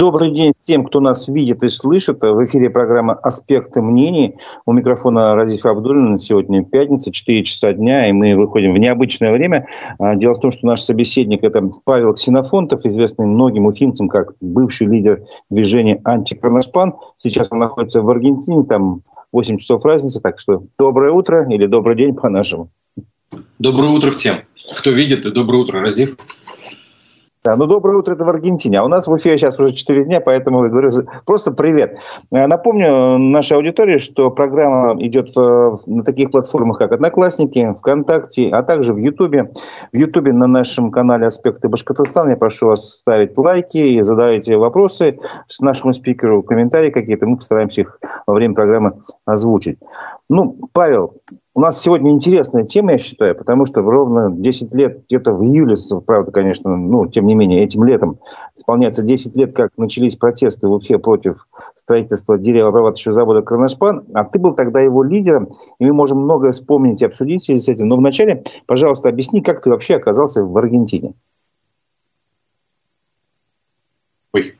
Добрый день всем, кто нас видит и слышит. В эфире программа «Аспекты мнений». У микрофона Разиф Абдуллин. Сегодня пятница, 4 часа дня, и мы выходим в необычное время. А, дело в том, что наш собеседник – это Павел Ксенофонтов, известный многим уфимцам как бывший лидер движения «Антикроноспан». Сейчас он находится в Аргентине, там 8 часов разницы, так что доброе утро или добрый день по-нашему. Доброе утро всем. Кто видит, и доброе утро, Разиф. Да, ну доброе утро, это в Аргентине. А у нас в Уфе сейчас уже 4 дня, поэтому говорю просто привет. Э, напомню нашей аудитории, что программа идет в, на таких платформах, как Одноклассники, ВКонтакте, а также в Ютубе. В Ютубе на нашем канале «Аспекты Башкортостана» я прошу вас ставить лайки и задавайте вопросы с нашему спикеру, комментарии какие-то. Мы постараемся их во время программы озвучить. Ну, Павел, у нас сегодня интересная тема, я считаю, потому что ровно 10 лет, где-то в июле, правда, конечно, ну, тем не менее, этим летом исполняется 10 лет, как начались протесты в Уфе против строительства деревообрабатывающего завода «Кроношпан», а ты был тогда его лидером, и мы можем многое вспомнить и обсудить в связи с этим. Но вначале, пожалуйста, объясни, как ты вообще оказался в Аргентине? Ой,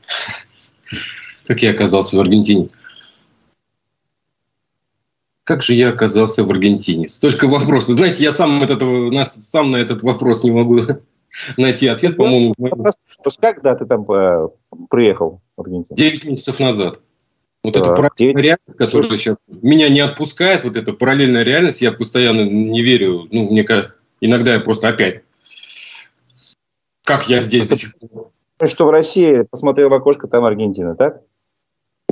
как я оказался в Аргентине? Как же я оказался в Аргентине? Столько вопросов. Знаете, я сам, этот, сам на этот вопрос не могу найти ответ, по-моему. Когда ты там э, приехал в Аргентину? Девять месяцев назад. Вот да, это параллельная реальность, которая сейчас меня не отпускает, вот эта параллельная реальность, я постоянно не верю. Ну, мне кажется, иногда я просто опять. Как я здесь? Что в России, посмотрел в окошко, там Аргентина, так?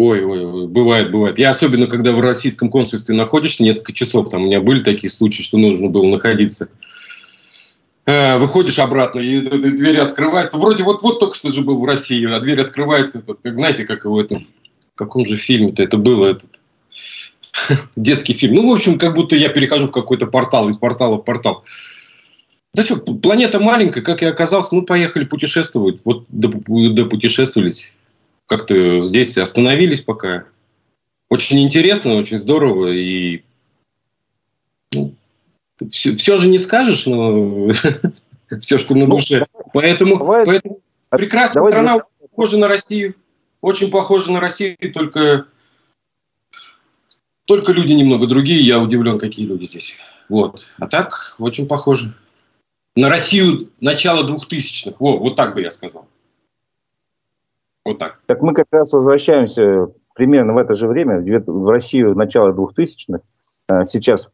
Ой, ой, бывает, бывает. Я особенно, когда в российском консульстве находишься несколько часов, там у меня были такие случаи, что нужно было находиться. Э, выходишь обратно, и двери открывают. Вроде вот, вот только что же был в России, а дверь открывается. Этот, как, знаете, как в этом, в каком же фильме-то это было, этот детский фильм. Ну, в общем, как будто я перехожу в какой-то портал, из портала в портал. Да что, планета маленькая, как я оказался, ну, поехали путешествовать. Вот допутешествовались как-то здесь остановились пока. Очень интересно, очень здорово. И ну, все, все же не скажешь, но все, что на ну, душе. Поэтому, поэтому прекрасная страна, похожа на Россию. Очень похожа на Россию, только, только люди немного другие. Я удивлен, какие люди здесь. Вот. А так, очень похоже. На Россию начала двухтысячных. Во, вот так бы я сказал. Вот так. Так мы как раз возвращаемся примерно в это же время, в Россию начала 2000-х. А сейчас,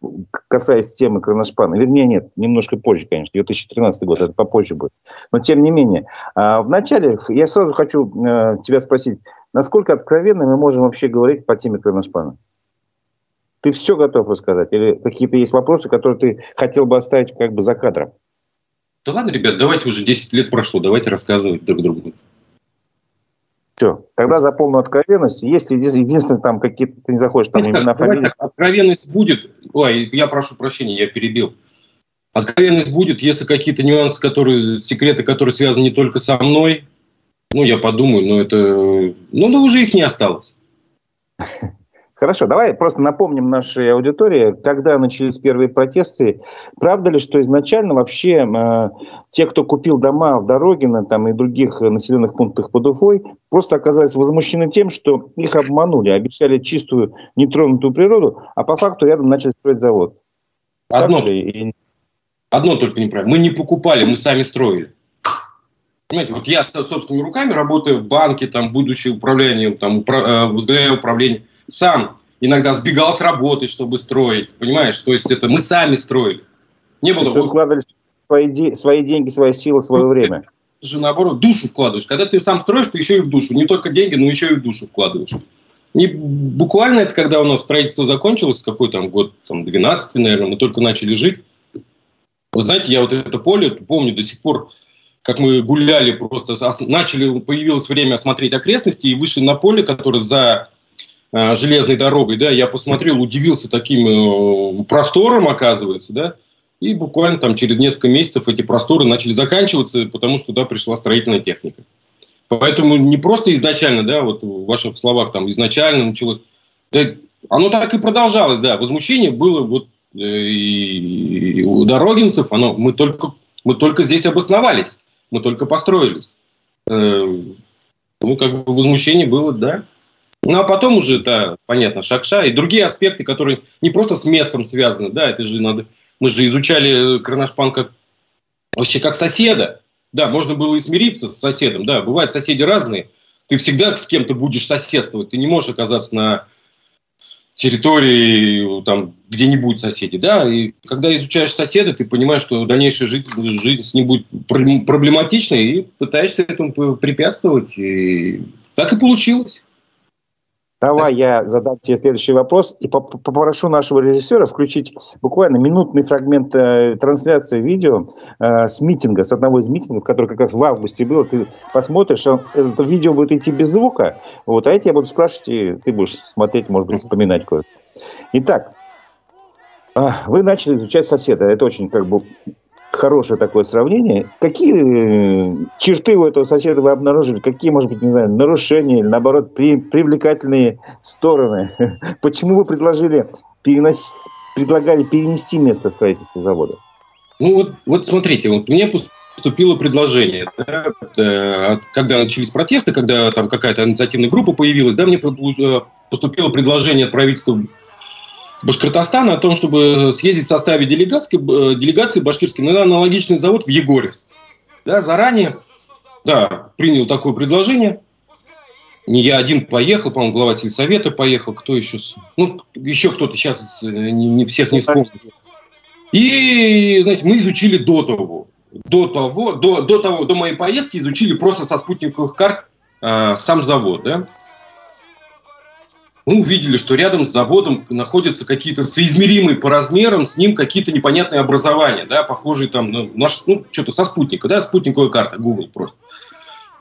касаясь темы Кроношпана, вернее, нет, немножко позже, конечно, 2013 год, это попозже будет. Но тем не менее, а, вначале я сразу хочу а, тебя спросить, насколько откровенно мы можем вообще говорить по теме Кроношпана? Ты все готов рассказать? Или какие-то есть вопросы, которые ты хотел бы оставить как бы за кадром? Да ладно, ребят, давайте уже 10 лет прошло, давайте рассказывать друг другу. Все. Тогда за полную откровенность. Если единственное, там какие-то ты не заходишь, там имена, фамилии. Откровенность будет. Ой, я прошу прощения, я перебил. Откровенность будет, если какие-то нюансы, которые, секреты, которые связаны не только со мной, ну, я подумаю, но это... Ну, ну уже их не осталось. Хорошо, давай просто напомним нашей аудитории, когда начались первые протесты. Правда ли, что изначально вообще э, те, кто купил дома в Дорогино там, и других населенных пунктах под Уфой, просто оказались возмущены тем, что их обманули, обещали чистую, нетронутую природу, а по факту рядом начали строить завод. Одно, одно только неправильно. Мы не покупали, мы сами строили. Понимаете, вот я собственными руками работаю в банке, там, будучи управлением, там, э, возглавляю управление – сам иногда сбегал с работы, чтобы строить, понимаешь? То есть это мы сами строили. Не было... Ты вкладывали свои, де- свои деньги, свои силы, свое время. Же наоборот, душу вкладываешь. Когда ты сам строишь, ты еще и в душу. Не только деньги, но еще и в душу вкладываешь. И буквально это, когда у нас строительство закончилось, какой там год, там, 12 наверное, мы только начали жить. Вы знаете, я вот это поле помню до сих пор, как мы гуляли просто, начали, появилось время осмотреть окрестности и вышли на поле, которое за железной дорогой, да, я посмотрел, удивился таким э, простором, оказывается, да, и буквально там через несколько месяцев эти просторы начали заканчиваться, потому что туда пришла строительная техника. Поэтому не просто изначально, да, вот в ваших словах там изначально началось, да, оно так и продолжалось, да, возмущение было вот э, и у дорогинцев, оно, мы только, мы только здесь обосновались, мы только построились. Ну, как бы возмущение было, да. Ну, а потом уже, да, понятно, Шакша и другие аспекты, которые не просто с местом связаны, да, это же надо... Мы же изучали Кронашпан как вообще как соседа. Да, можно было и смириться с соседом, да, бывают соседи разные. Ты всегда с кем-то будешь соседствовать, ты не можешь оказаться на территории там где-нибудь соседи, да, и когда изучаешь соседа, ты понимаешь, что дальнейшая жизнь, жизнь с ним будет проблематичной, и пытаешься этому препятствовать, и так и получилось. Давай я задам тебе следующий вопрос и попрошу нашего режиссера включить буквально минутный фрагмент э, трансляции видео э, с митинга, с одного из митингов, который как раз в августе был. Ты посмотришь, это видео будет идти без звука, вот, а я тебя буду спрашивать, и ты будешь смотреть, может быть, вспоминать кое-что. Итак, э, вы начали изучать соседа. Это очень как бы хорошее такое сравнение. Какие э, черты у этого соседа вы обнаружили? Какие, может быть, не знаю, нарушения или, наоборот, при, привлекательные стороны? Почему вы предложили переносить, предлагали перенести место строительства завода? Ну вот, вот смотрите, вот мне поступило предложение, да, э, когда начались протесты, когда там какая-то инициативная группа появилась, да, мне э, поступило предложение от правительства Башкортостана о том, чтобы съездить в составе делегации, э, делегации башкирской на аналогичный завод в Егорьевск. Да, заранее да, принял такое предложение. Не я один поехал, по-моему, глава сельсовета поехал, кто еще? Ну, еще кто-то сейчас, э, не, не всех не вспомню. И, знаете, мы изучили до того, до того, до, до того, до моей поездки изучили просто со спутниковых карт э, сам завод, да мы увидели, что рядом с заводом находятся какие-то соизмеримые по размерам с ним какие-то непонятные образования, да, похожие там на наш, ну, что-то со спутника, да, спутниковая карта, Google просто.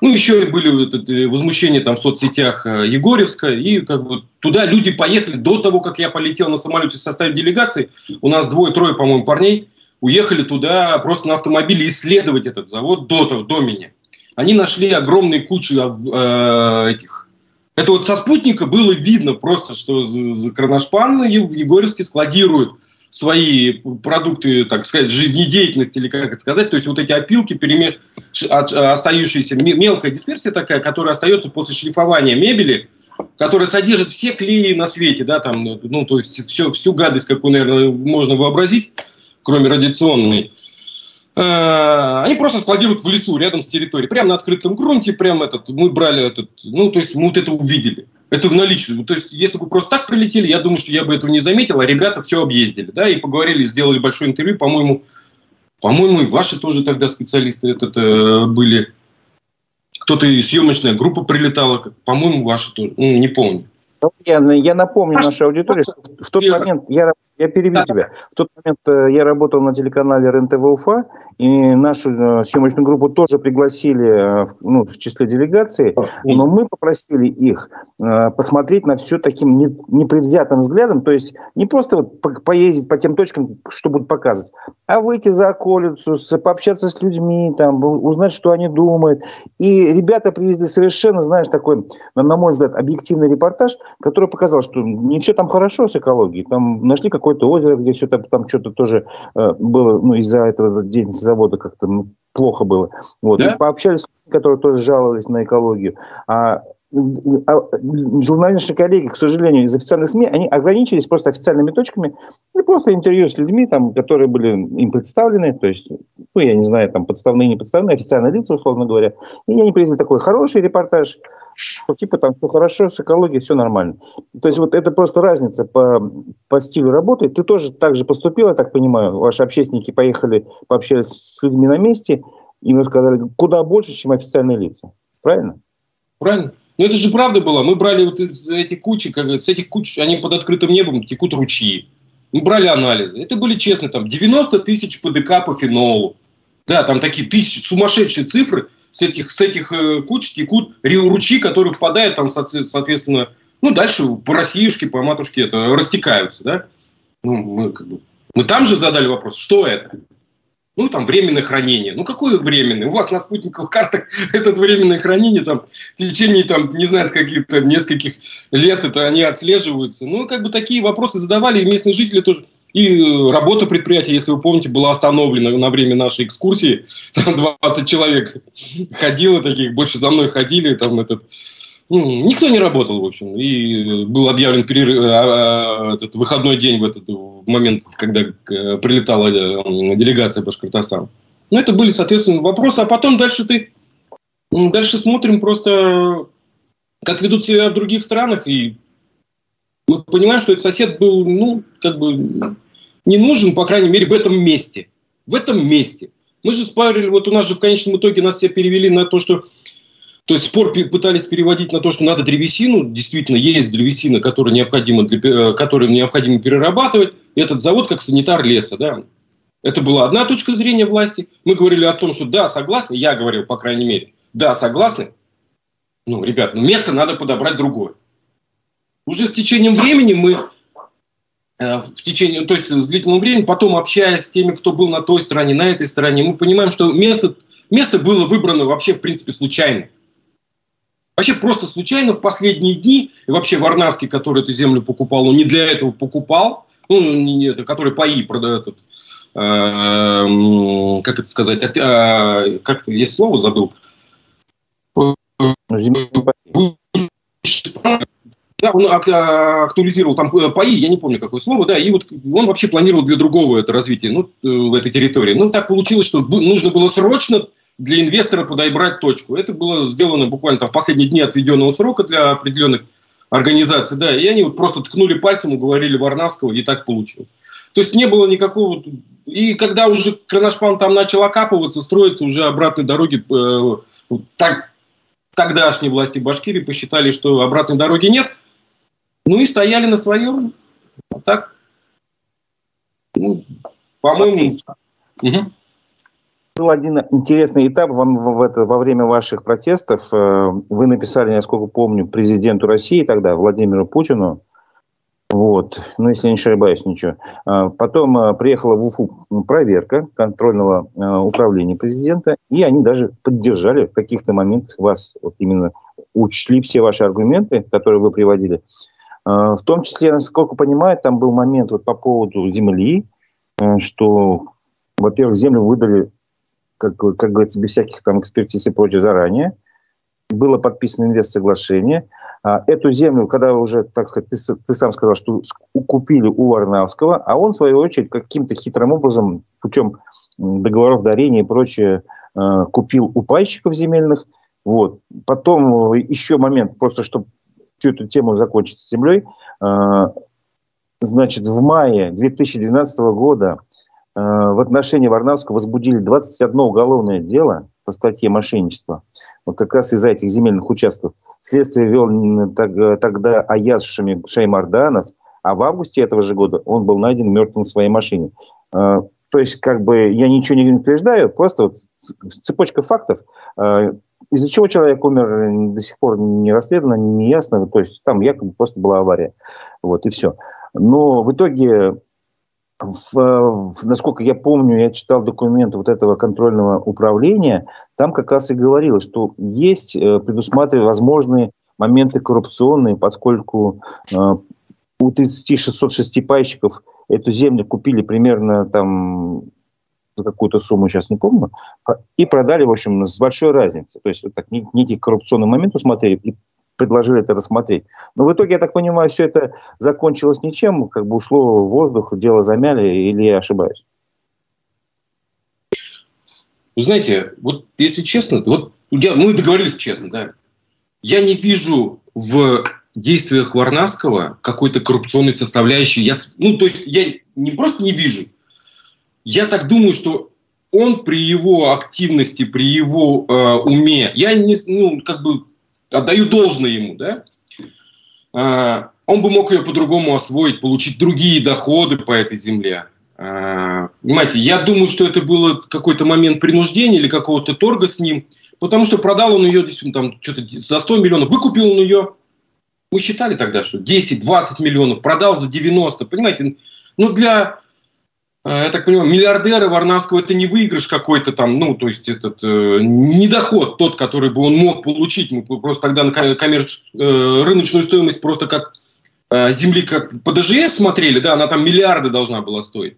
Ну, еще были возмущения там в соцсетях э, Егорьевска, и как бы туда люди поехали до того, как я полетел на самолете в составе делегации. У нас двое-трое, по-моему, парней уехали туда просто на автомобиле исследовать этот завод до, до меня. Они нашли огромные кучи э, этих это вот со спутника было видно просто, что Кроношпан в Егорьевске складируют свои продукты, так сказать, жизнедеятельности, или как это сказать, то есть вот эти опилки, переме... остающиеся, мелкая дисперсия такая, которая остается после шлифования мебели, которая содержит все клеи на свете, да, там, ну, то есть все, всю гадость, какую, наверное, можно вообразить, кроме радиационной. Э, они просто складируют в лесу рядом с территорией, прямо на открытом грунте, прямо этот, мы брали этот, ну, то есть мы вот это увидели. Это в наличии. То есть, если бы просто так прилетели, я думаю, что я бы этого не заметил, а ребята все объездили, да, и поговорили, сделали большое интервью, по-моему, по-моему, и ваши тоже тогда специалисты этот, э, были. Кто-то и съемочная группа прилетала, по-моему, ваши тоже, ну, не помню. Я, я напомню нашей аудитории, что в тот момент я я перебью да. тебя. В тот момент э, я работал на телеканале РЕН-ТВ Уфа, и нашу э, съемочную группу тоже пригласили э, ну, в числе делегации, но мы попросили их посмотреть на все таким непредвзятым взглядом, то есть не просто вот поездить по тем точкам, что будут показывать, а выйти за околицу, пообщаться с людьми, там, узнать, что они думают. И ребята привезли совершенно, знаешь, такой, на мой взгляд, объективный репортаж, который показал, что не все там хорошо с экологией, там нашли как какое-то озеро, где все там, там что-то тоже э, было, ну, из-за этого деятельности завода как-то ну, плохо было. Вот. Да? И пообщались с людьми, которые тоже жаловались на экологию. А а журналисты коллеги, к сожалению, из официальных СМИ, они ограничились просто официальными точками и просто интервью с людьми, там, которые были им представлены, то есть, ну, я не знаю, там, подставные, не подставные, официальные лица, условно говоря. И они привезли такой хороший репортаж, что типа там все хорошо, с экологией все нормально. То есть вот это просто разница по, по стилю работы. Ты тоже так же поступил, я так понимаю. Ваши общественники поехали, пообщались с людьми на месте, и мы сказали куда больше, чем официальные лица. Правильно? Правильно. Но это же правда было. Мы брали вот эти кучи, как, с этих куч, они под открытым небом текут ручьи. Мы брали анализы. Это были честно, там 90 тысяч ПДК по фенолу. Да, там такие тысячи, сумасшедшие цифры с этих, с этих э, куч текут ручьи, которые впадают там, соответственно, ну, дальше по Россиюшке, по матушке это растекаются, да. Ну, мы, как бы, мы там же задали вопрос, что это? Ну, там, временное хранение. Ну, какое временное? У вас на спутниковых картах это временное хранение, там, в течение, там, не знаю, с каких-то нескольких лет это они отслеживаются. Ну, как бы такие вопросы задавали, и местные жители тоже. И работа предприятия, если вы помните, была остановлена на время нашей экскурсии. Там 20 человек ходило таких, больше за мной ходили. Там этот, ну, никто не работал, в общем. И был объявлен перерыв, а, а, этот выходной день в этот в момент, когда э, прилетала э, делегация Башкортостана. Ну, это были, соответственно, вопросы. А потом дальше ты... Дальше смотрим просто, как ведут себя в других странах. И мы понимаем, что этот сосед был, ну, как бы не нужен, по крайней мере, в этом месте. В этом месте. Мы же спорили, вот у нас же в конечном итоге нас все перевели на то, что то есть спор пытались переводить на то, что надо древесину. Действительно, есть древесина, которую необходимо, для, э, которую необходимо перерабатывать. Этот завод как санитар леса. Да? Это была одна точка зрения власти. Мы говорили о том, что да, согласны. Я говорил, по крайней мере. Да, согласны. Ну, ребят, ну, место надо подобрать другое. Уже с течением времени мы в течение, то есть с длительного времени, потом общаясь с теми, кто был на той стороне, на этой стороне, мы понимаем, что место, место было выбрано вообще в принципе случайно. Вообще просто случайно в последние дни, и вообще Варнавский, который эту землю покупал, он не для этого покупал, ну, не, не, который паи продает, этот, э, как это сказать, э, как есть слово, забыл. Да, он актуализировал там э, паи, я не помню какое слово, да, и вот он вообще планировал для другого это развитие, ну, э, в этой территории. Ну, так получилось, что нужно было срочно для инвестора подобрать точку. Это было сделано буквально там в последние дни отведенного срока для определенных организаций, да, и они вот просто ткнули пальцем, уговорили Варнавского, и так получилось. То есть не было никакого... И когда уже Кронашпан там начал окапываться, строиться уже обратной дороги, э, так, тогдашние власти Башкирии посчитали, что обратной дороги нет – ну и стояли на своем. А так, ну, по-моему... Угу. Был один интересный этап вам в это, во время ваших протестов. Э, вы написали, насколько помню, президенту России тогда, Владимиру Путину. Вот. Ну, если я не ошибаюсь, ничего. А потом э, приехала в Уфу проверка контрольного э, управления президента, и они даже поддержали в каких-то моментах вас, вот именно учли все ваши аргументы, которые вы приводили. А, в том числе, насколько понимаю, там был момент вот по поводу земли, э, что, во-первых, землю выдали, как, как говорится, без всяких там экспертиз и прочее заранее. Было подписано инвест-соглашение. А, эту землю, когда уже, так сказать, ты, ты сам сказал, что купили у Варнавского, а он, в свою очередь, каким-то хитрым образом, путем договоров дарения и прочее, э, купил у пайщиков земельных. Вот. Потом еще момент, просто чтобы всю эту тему закончить с землей. А, значит, в мае 2012 года а, в отношении Варнавского возбудили 21 уголовное дело по статье мошенничества. Вот как раз из-за этих земельных участков. Следствие вел тогда Аяз Шаймарданов, а в августе этого же года он был найден мертвым в своей машине. А, то есть, как бы, я ничего не утверждаю, просто вот цепочка фактов. Из-за чего человек умер, до сих пор не расследовано, не ясно. То есть там якобы просто была авария. Вот и все. Но в итоге, в, в, насколько я помню, я читал документы вот этого контрольного управления, там как раз и говорилось, что есть, э, предусматривая возможные моменты коррупционные, поскольку э, у 30 606 пайщиков эту землю купили примерно там за какую-то сумму, сейчас не помню, и продали, в общем, с большой разницей. То есть вот так некий коррупционный момент усмотрели и предложили это рассмотреть. Но в итоге, я так понимаю, все это закончилось ничем, как бы ушло в воздух, дело замяли, или я ошибаюсь? Вы знаете, вот если честно, вот я, мы договорились честно, да, я не вижу в действиях Варнавского какой-то коррупционной составляющей. Я, ну, то есть я не просто не вижу, я так думаю, что он при его активности, при его э, уме, я не, ну, как бы отдаю должное ему, да, э, он бы мог ее по-другому освоить, получить другие доходы по этой земле. Э, понимаете, я думаю, что это было какой-то момент принуждения или какого-то торга с ним, потому что продал он ее действительно там что-то за 100 миллионов, выкупил он ее, мы считали тогда, что 10-20 миллионов, продал за 90, понимаете, ну для я так понимаю, миллиардеры Варнавского это не выигрыш какой-то там, ну, то есть этот э, не доход тот, который бы он мог получить. Мы просто тогда на коммерч... э, рыночную стоимость просто как э, земли как по ДЖС смотрели, да, она там миллиарды должна была стоить.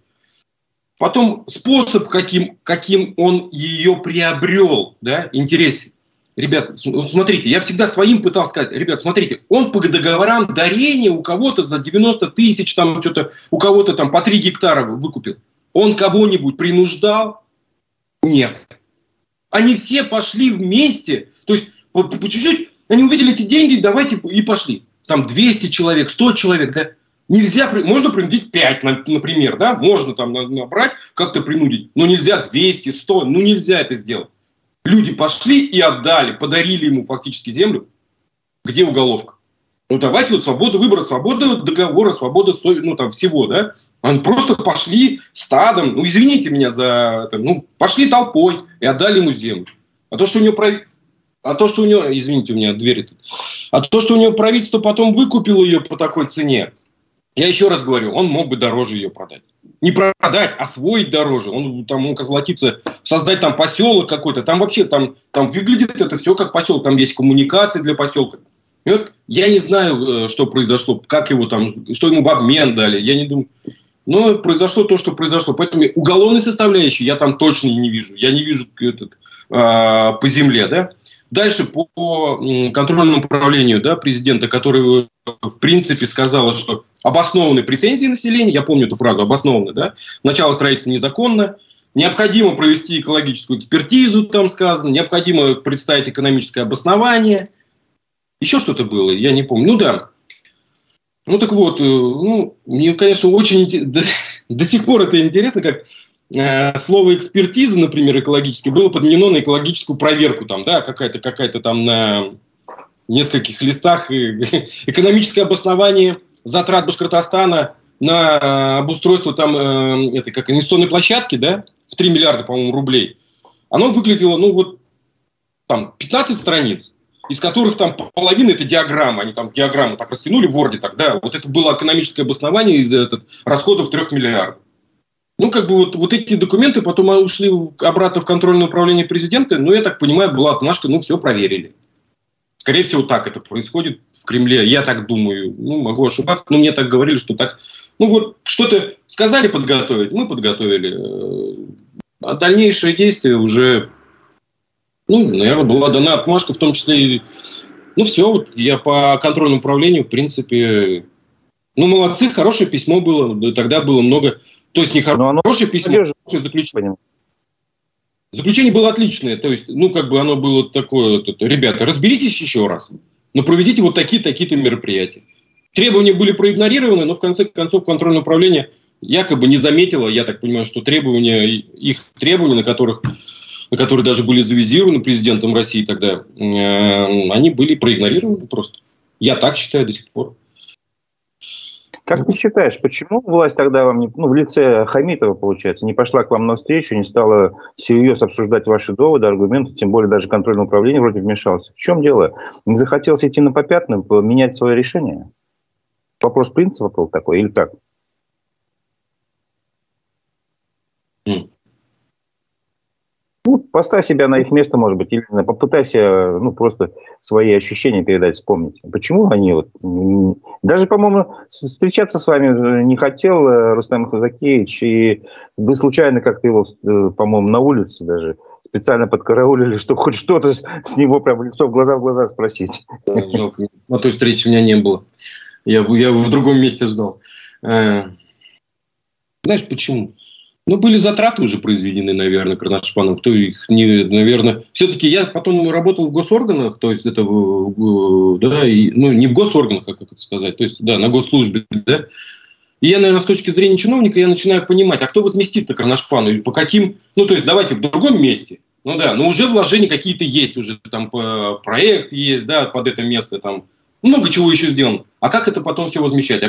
Потом способ, каким, каким он ее приобрел, да, интересен. Ребят, смотрите, я всегда своим пытался сказать, ребят, смотрите, он по договорам дарения у кого-то за 90 тысяч, там что-то, у кого-то там по 3 гектара выкупил. Он кого-нибудь принуждал? Нет. Они все пошли вместе, то есть по, чуть-чуть, они увидели эти деньги, давайте и пошли. Там 200 человек, 100 человек, да. Нельзя, можно принудить 5, например, да, можно там набрать, как-то принудить, но нельзя 200, 100, ну нельзя это сделать. Люди пошли и отдали, подарили ему фактически землю. Где уголовка? Ну, давайте вот свобода выбора, свобода договора, свобода ну, там, всего, да? Они просто пошли стадом, ну, извините меня за это, ну, пошли толпой и отдали ему землю. А то, что у него прав... а то, что у него, извините, у меня дверь тут, а то, что у него правительство потом выкупило ее по такой цене, я еще раз говорю, он мог бы дороже ее продать. Не продать, освоить дороже. Он там мог озолотиться, создать там поселок какой-то. Там вообще там, там выглядит это все как поселок. Там есть коммуникации для поселка. И вот я не знаю, э, что произошло, как его там, что ему в обмен дали. Я не думаю. Но произошло то, что произошло. Поэтому уголовной составляющей я там точно не вижу. Я не вижу этот, по земле, да. Дальше по контрольному управлению да, президента, который в принципе сказала, что обоснованы претензии населения, я помню эту фразу, обоснованы, да, начало строительства незаконно, необходимо провести экологическую экспертизу, там сказано, необходимо представить экономическое обоснование, еще что-то было, я не помню, ну да. Ну так вот, э, ну, мне, конечно, очень до, до сих пор это интересно, как Э, слово экспертиза, например, экологически, было подменено на экологическую проверку, там, да, какая-то какая там на нескольких листах экономическое обоснование затрат Башкортостана на э, обустройство там э, этой как инвестиционной площадки, да, в 3 миллиарда, по-моему, рублей. Оно выглядело, ну вот, там, 15 страниц, из которых там половина это диаграмма, они там диаграмму так растянули в Word, так, да, вот это было экономическое обоснование из этот, расходов 3 миллиардов. Ну, как бы вот, вот эти документы потом ушли обратно в контрольное управление президента. Ну, я так понимаю, была отмашка, ну, все проверили. Скорее всего, так это происходит в Кремле. Я так думаю. Ну, могу ошибаться, но мне так говорили, что так. Ну, вот что-то сказали подготовить, мы подготовили. А дальнейшие действия уже, ну, наверное, была дана отмашка, в том числе и... Ну, все, вот я по контрольному управлению, в принципе, ну, молодцы, хорошее письмо было. Тогда было много то есть не хорошее письмо, хорошее заключение. Заключение было отличное. То есть, ну, как бы оно было такое, ребята, разберитесь еще раз, но проведите вот такие-такие-то мероприятия. Требования были проигнорированы, но в конце концов контрольное управление якобы не заметило, я так понимаю, что требования, их требования, на которых на которые даже были завизированы президентом России тогда, э, они были проигнорированы просто. Я так считаю до сих пор. Как ты считаешь, почему власть тогда вам, не, ну, в лице Хамитова, получается, не пошла к вам навстречу, не стала всерьез обсуждать ваши доводы, аргументы, тем более даже контрольное управление вроде вмешалось? В чем дело? Не захотелось идти на попятную, менять свое решение? Вопрос принципа был такой или так? Ну, поставь себя на их место, может быть, или попытайся, ну, просто свои ощущения передать, вспомнить. Почему они вот... Даже, по-моему, встречаться с вами не хотел э, Рустам Хазакевич, и вы случайно как-то его, э, по-моему, на улице даже специально подкараулили, чтобы хоть что-то с него прям лицо в глаза в глаза спросить. Жалко. На той встрече у меня не было. Я, я в другом месте ждал. Э, знаешь, почему? Ну, были затраты уже произведены, наверное, Карнашпаном. Кто их не, наверное... Все-таки я потом работал в госорганах, то есть это, да, и, ну, не в госорганах, а как это сказать, то есть, да, на госслужбе, да. И я, наверное, с точки зрения чиновника, я начинаю понимать, а кто возместит-то Карнашпану, и по каким... Ну, то есть, давайте в другом месте. Ну да, но уже вложения какие-то есть, уже там проект есть, да, под это место, там много чего еще сделано. А как это потом все возмещать?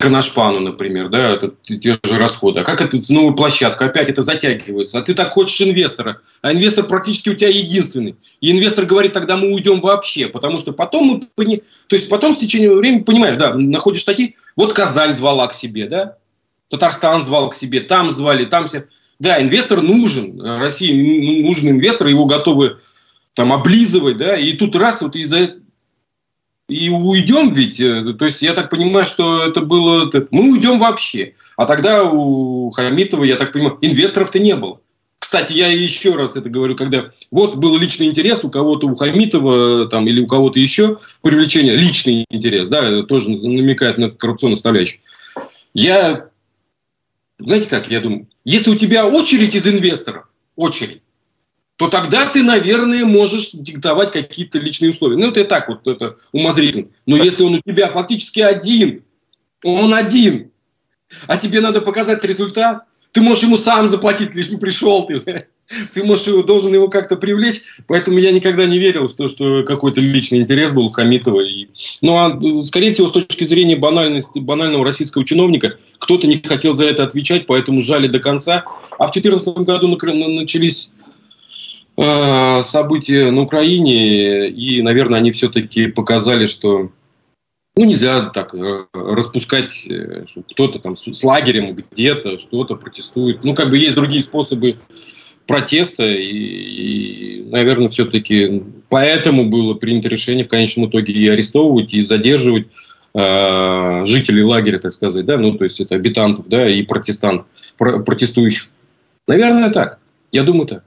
Канашпану, например, да, это те же расходы. А как это новая площадка? Опять это затягивается. А ты так хочешь инвестора. А инвестор практически у тебя единственный. И инвестор говорит, тогда мы уйдем вообще. Потому что потом мы... То есть потом с течением времени, понимаешь, да, находишь такие... Вот Казань звала к себе, да? Татарстан звал к себе, там звали, там все. Да, инвестор нужен. России нужен инвестор, его готовы там облизывать, да, и тут раз вот из-за и уйдем ведь. Э, то есть я так понимаю, что это было... Мы уйдем вообще. А тогда у Хамитова, я так понимаю, инвесторов-то не было. Кстати, я еще раз это говорю, когда вот был личный интерес у кого-то, у Хамитова там, или у кого-то еще, привлечение, личный интерес, да, тоже намекает на коррупционную составляющую. Я, знаете как, я думаю, если у тебя очередь из инвесторов, очередь, то тогда ты, наверное, можешь диктовать какие-то личные условия. Ну, это и так вот, это умозрительно. Но если он у тебя фактически один, он один, а тебе надо показать результат, ты можешь ему сам заплатить, лишь не пришел ты. Ты можешь, должен его как-то привлечь. Поэтому я никогда не верил в то, что какой-то личный интерес был у Хамитова. И, ну, а, скорее всего, с точки зрения банальности, банального российского чиновника, кто-то не хотел за это отвечать, поэтому жали до конца. А в 2014 году начались события на Украине, и, наверное, они все-таки показали, что ну, нельзя так э, распускать, э, что кто-то там с лагерем где-то что-то протестует. Ну, как бы есть другие способы протеста, и, и наверное, все-таки поэтому было принято решение в конечном итоге и арестовывать, и задерживать э, жителей лагеря, так сказать, да, ну, то есть это абитантов, да, и протестант, про, протестующих. Наверное, так. Я думаю, так.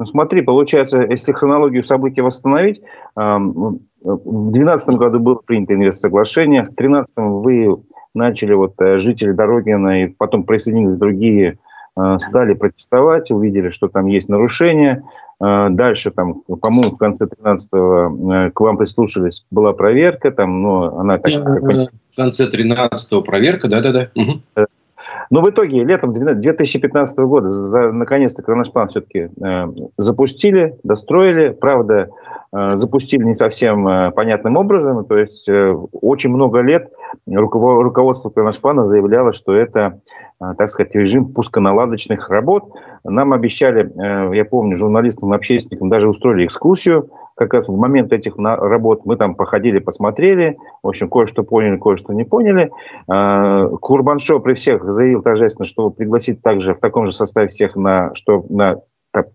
Ну, смотри, получается, если хронологию событий восстановить, в 2012 году было принято инвестсоглашение, в 2013 вы начали, вот э, жители Дорогина и потом присоединились другие, э, стали протестовать, увидели, что там есть нарушения. Э, дальше, там, по-моему, в конце 13-го к вам прислушались, была проверка, там, но она так... В конце 13-го проверка, да-да-да. Угу. Но в итоге летом 2015 года за, наконец-то Кроношплан все-таки э, запустили, достроили. Правда, э, запустили не совсем э, понятным образом. То есть э, очень много лет руководство Кроношплана заявляло, что это, э, так сказать, режим пусконаладочных работ. Нам обещали, э, я помню, журналистам общественникам даже устроили экскурсию как раз в момент этих работ мы там походили, посмотрели, в общем, кое-что поняли, кое-что не поняли. А, Курбаншо при всех заявил торжественно, что пригласит также в таком же составе всех на, что, на,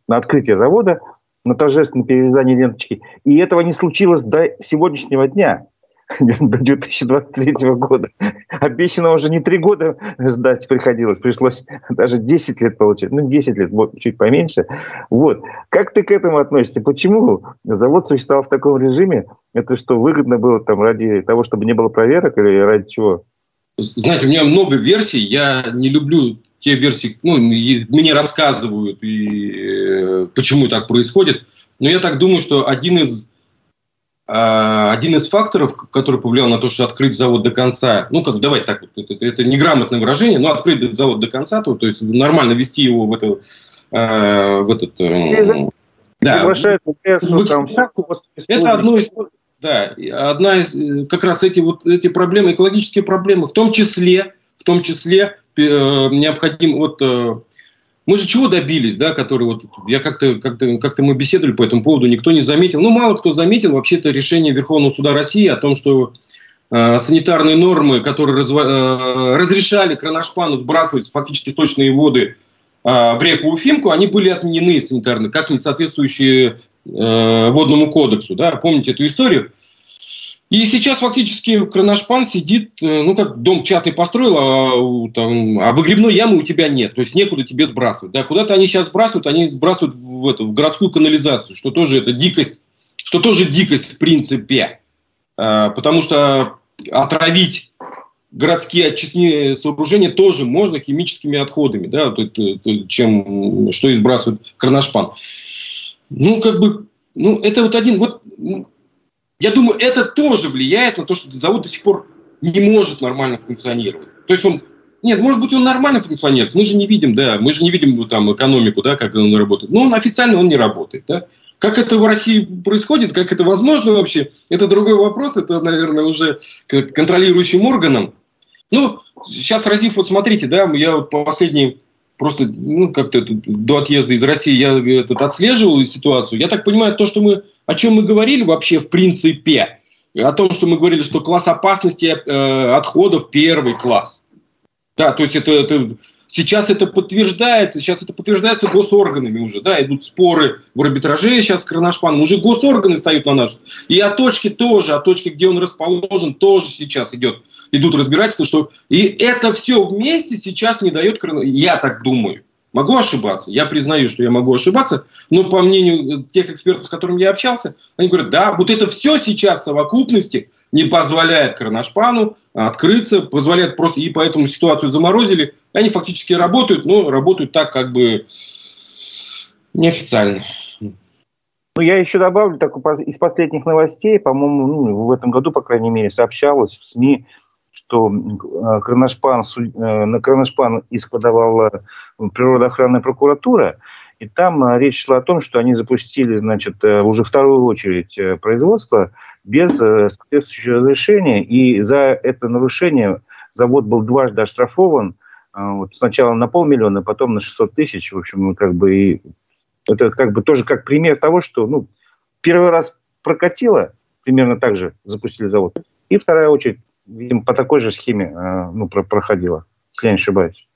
на открытие завода, на торжественное перевязание ленточки. И этого не случилось до сегодняшнего дня. до 2023 года. Обещано уже не три года ждать приходилось, пришлось даже 10 лет получить. Ну, 10 лет, чуть поменьше. Вот. Как ты к этому относишься? Почему завод существовал в таком режиме? Это что, выгодно было там ради того, чтобы не было проверок или ради чего? Знаете, у меня много версий. Я не люблю те версии, ну, мне рассказывают, и э, почему так происходит. Но я так думаю, что один из один из факторов, который повлиял на то, что открыть завод до конца, ну, как давайте так, это, это неграмотное выражение, но открыть завод до конца, то, то есть нормально вести его в, это, э, в этот... Э, да, это одно из... Да, одна из, как раз эти вот эти проблемы, экологические проблемы, в том числе, в том числе э, необходим вот э, мы же чего добились, да, который вот, я как-то, как-то, как-то мы беседовали по этому поводу, никто не заметил, ну, мало кто заметил вообще-то решение Верховного суда России о том, что э, санитарные нормы, которые разва- э, разрешали Кроношпану сбрасывать фактически сточные воды э, в реку Уфимку, они были отменены санитарно, как не соответствующие э, водному кодексу, да, помните эту историю? И сейчас фактически Кроношпан сидит, э, ну, как дом частный построил, а, там, а выгребной ямы у тебя нет, то есть некуда тебе сбрасывать. Да, куда-то они сейчас сбрасывают, они сбрасывают в, это, в городскую канализацию, что тоже это дикость, что тоже дикость в принципе. А, потому что отравить городские очистные сооружения тоже можно химическими отходами, да, чем что и сбрасывают Кроношпан. Ну, как бы, ну, это вот один, вот я думаю, это тоже влияет на то, что завод до сих пор не может нормально функционировать. То есть он нет, может быть, он нормально функционирует. Мы же не видим, да, мы же не видим ну, там экономику, да, как он работает. Но он официально он не работает, да. Как это в России происходит, как это возможно вообще, это другой вопрос. Это, наверное, уже контролирующим органам. Ну, сейчас Разив, вот смотрите, да, я вот последний просто, ну, как-то до отъезда из России я этот, отслеживал ситуацию. Я так понимаю, то, что мы о чем мы говорили вообще в принципе? О том, что мы говорили, что класс опасности э, отходов первый класс. Да, то есть это, это Сейчас это подтверждается, сейчас это подтверждается госорганами уже, да, идут споры в арбитраже сейчас с уже госорганы стоят на нашу. И о точке тоже, о точке, где он расположен, тоже сейчас идет, идут разбирательства, что и это все вместе сейчас не дает, я так думаю, Могу ошибаться, я признаю, что я могу ошибаться, но по мнению тех экспертов, с которыми я общался, они говорят, да, вот это все сейчас в совокупности не позволяет Кронашпану открыться, позволяет просто, и поэтому ситуацию заморозили. Они фактически работают, но работают так как бы неофициально. Ну, я еще добавлю так, из последних новостей, по-моему, ну, в этом году, по крайней мере, сообщалось в СМИ, что э, Кронашпан, э, на Кронашпан иск подавала природоохранная прокуратура, и там э, речь шла о том, что они запустили, значит, уже вторую очередь производства без соответствующего разрешения, и за это нарушение завод был дважды оштрафован, вот сначала на полмиллиона, потом на 600 тысяч, в общем, как бы и это как бы тоже как пример того, что, ну, первый раз прокатило, примерно так же запустили завод, и вторая очередь видимо, по такой же схеме э, ну, проходила, если я не ошибаюсь.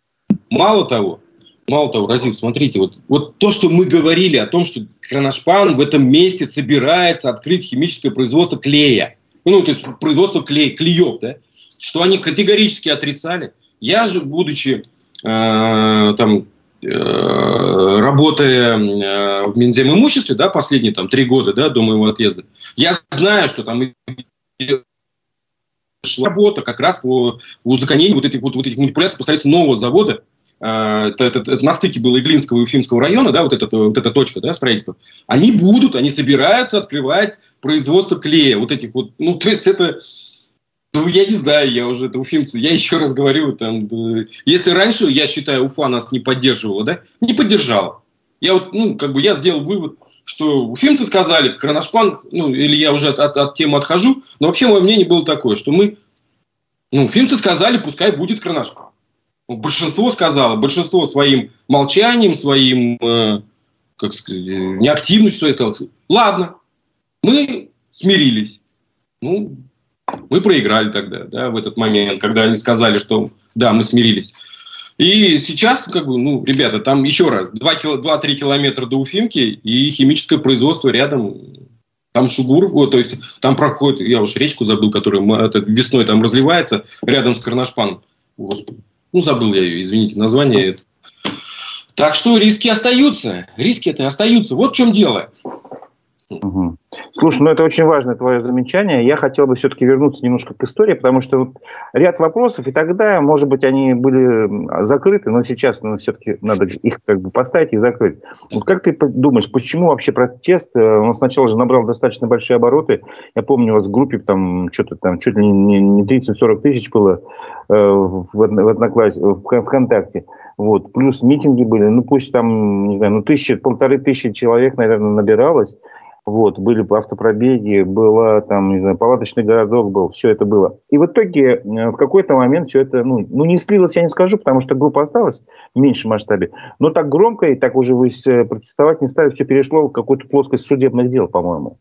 Мало того, мало того, Разив, смотрите, вот, вот то, что мы говорили о том, что Кронашпан в этом месте собирается открыть химическое производство клея, ну, то есть производство клея, клеев, да, что они категорически отрицали. Я же, будучи э, там, э, работая э, в Минземимуществе, да, последние там три года, да, до моего отъезда, я знаю, что там шла работа как раз по узаконению вот этих, вот, вот этих манипуляций по строительству нового завода. А, это, это, это на стыке было Иглинского и Уфимского района, да, вот, эта, вот эта точка да, строительства. Они будут, они собираются открывать производство клея. Вот этих вот, ну, то есть это... Ну, я не знаю, я уже, это уфимцы, я еще раз говорю, там, да, если раньше, я считаю, Уфа нас не поддерживала, да, не поддержала. Я вот, ну, как бы, я сделал вывод, что уфимцы сказали, Кронашпан, ну, или я уже от, от, от темы отхожу, но вообще мое мнение было такое, что мы, ну, уфимцы сказали, пускай будет Кронашпан. Ну, большинство сказало, большинство своим молчанием, своим, э, как сказать, неактивностью сказало, ладно, мы смирились. Ну, мы проиграли тогда, да, в этот момент, когда они сказали, что да, мы смирились. И сейчас, как бы, ну, ребята, там еще раз, 2-3 километра до Уфимки и химическое производство рядом. Там Шугур, вот, то есть там проходит, я уж речку забыл, которая это, весной там разливается рядом с Карнашпаном. Господи, ну забыл я ее, извините, название. Так что риски остаются, риски это остаются. Вот в чем дело. Угу. Слушай, ну это очень важное твое замечание. Я хотел бы все-таки вернуться немножко к истории, потому что вот ряд вопросов, и тогда, может быть, они были закрыты, но сейчас ну, все-таки надо их как бы поставить и закрыть. Вот как ты думаешь, почему вообще протест, э, он сначала же набрал достаточно большие обороты, я помню, у вас в группе там что-то там чуть ли не 30-40 тысяч было э, в Одноклассе, в ВКонтакте. Вот. Плюс митинги были, ну пусть там, не знаю, ну тысячи, полторы тысячи человек, наверное, набиралось. Вот, были автопробеги, была там, не знаю, палаточный городок был, все это было. И в итоге э, в какой-то момент все это, ну, ну, не слилось, я не скажу, потому что группа осталась в меньшем масштабе, но так громко и так уже вы э, протестовать не стали, все перешло в какую-то плоскость судебных дел, по-моему.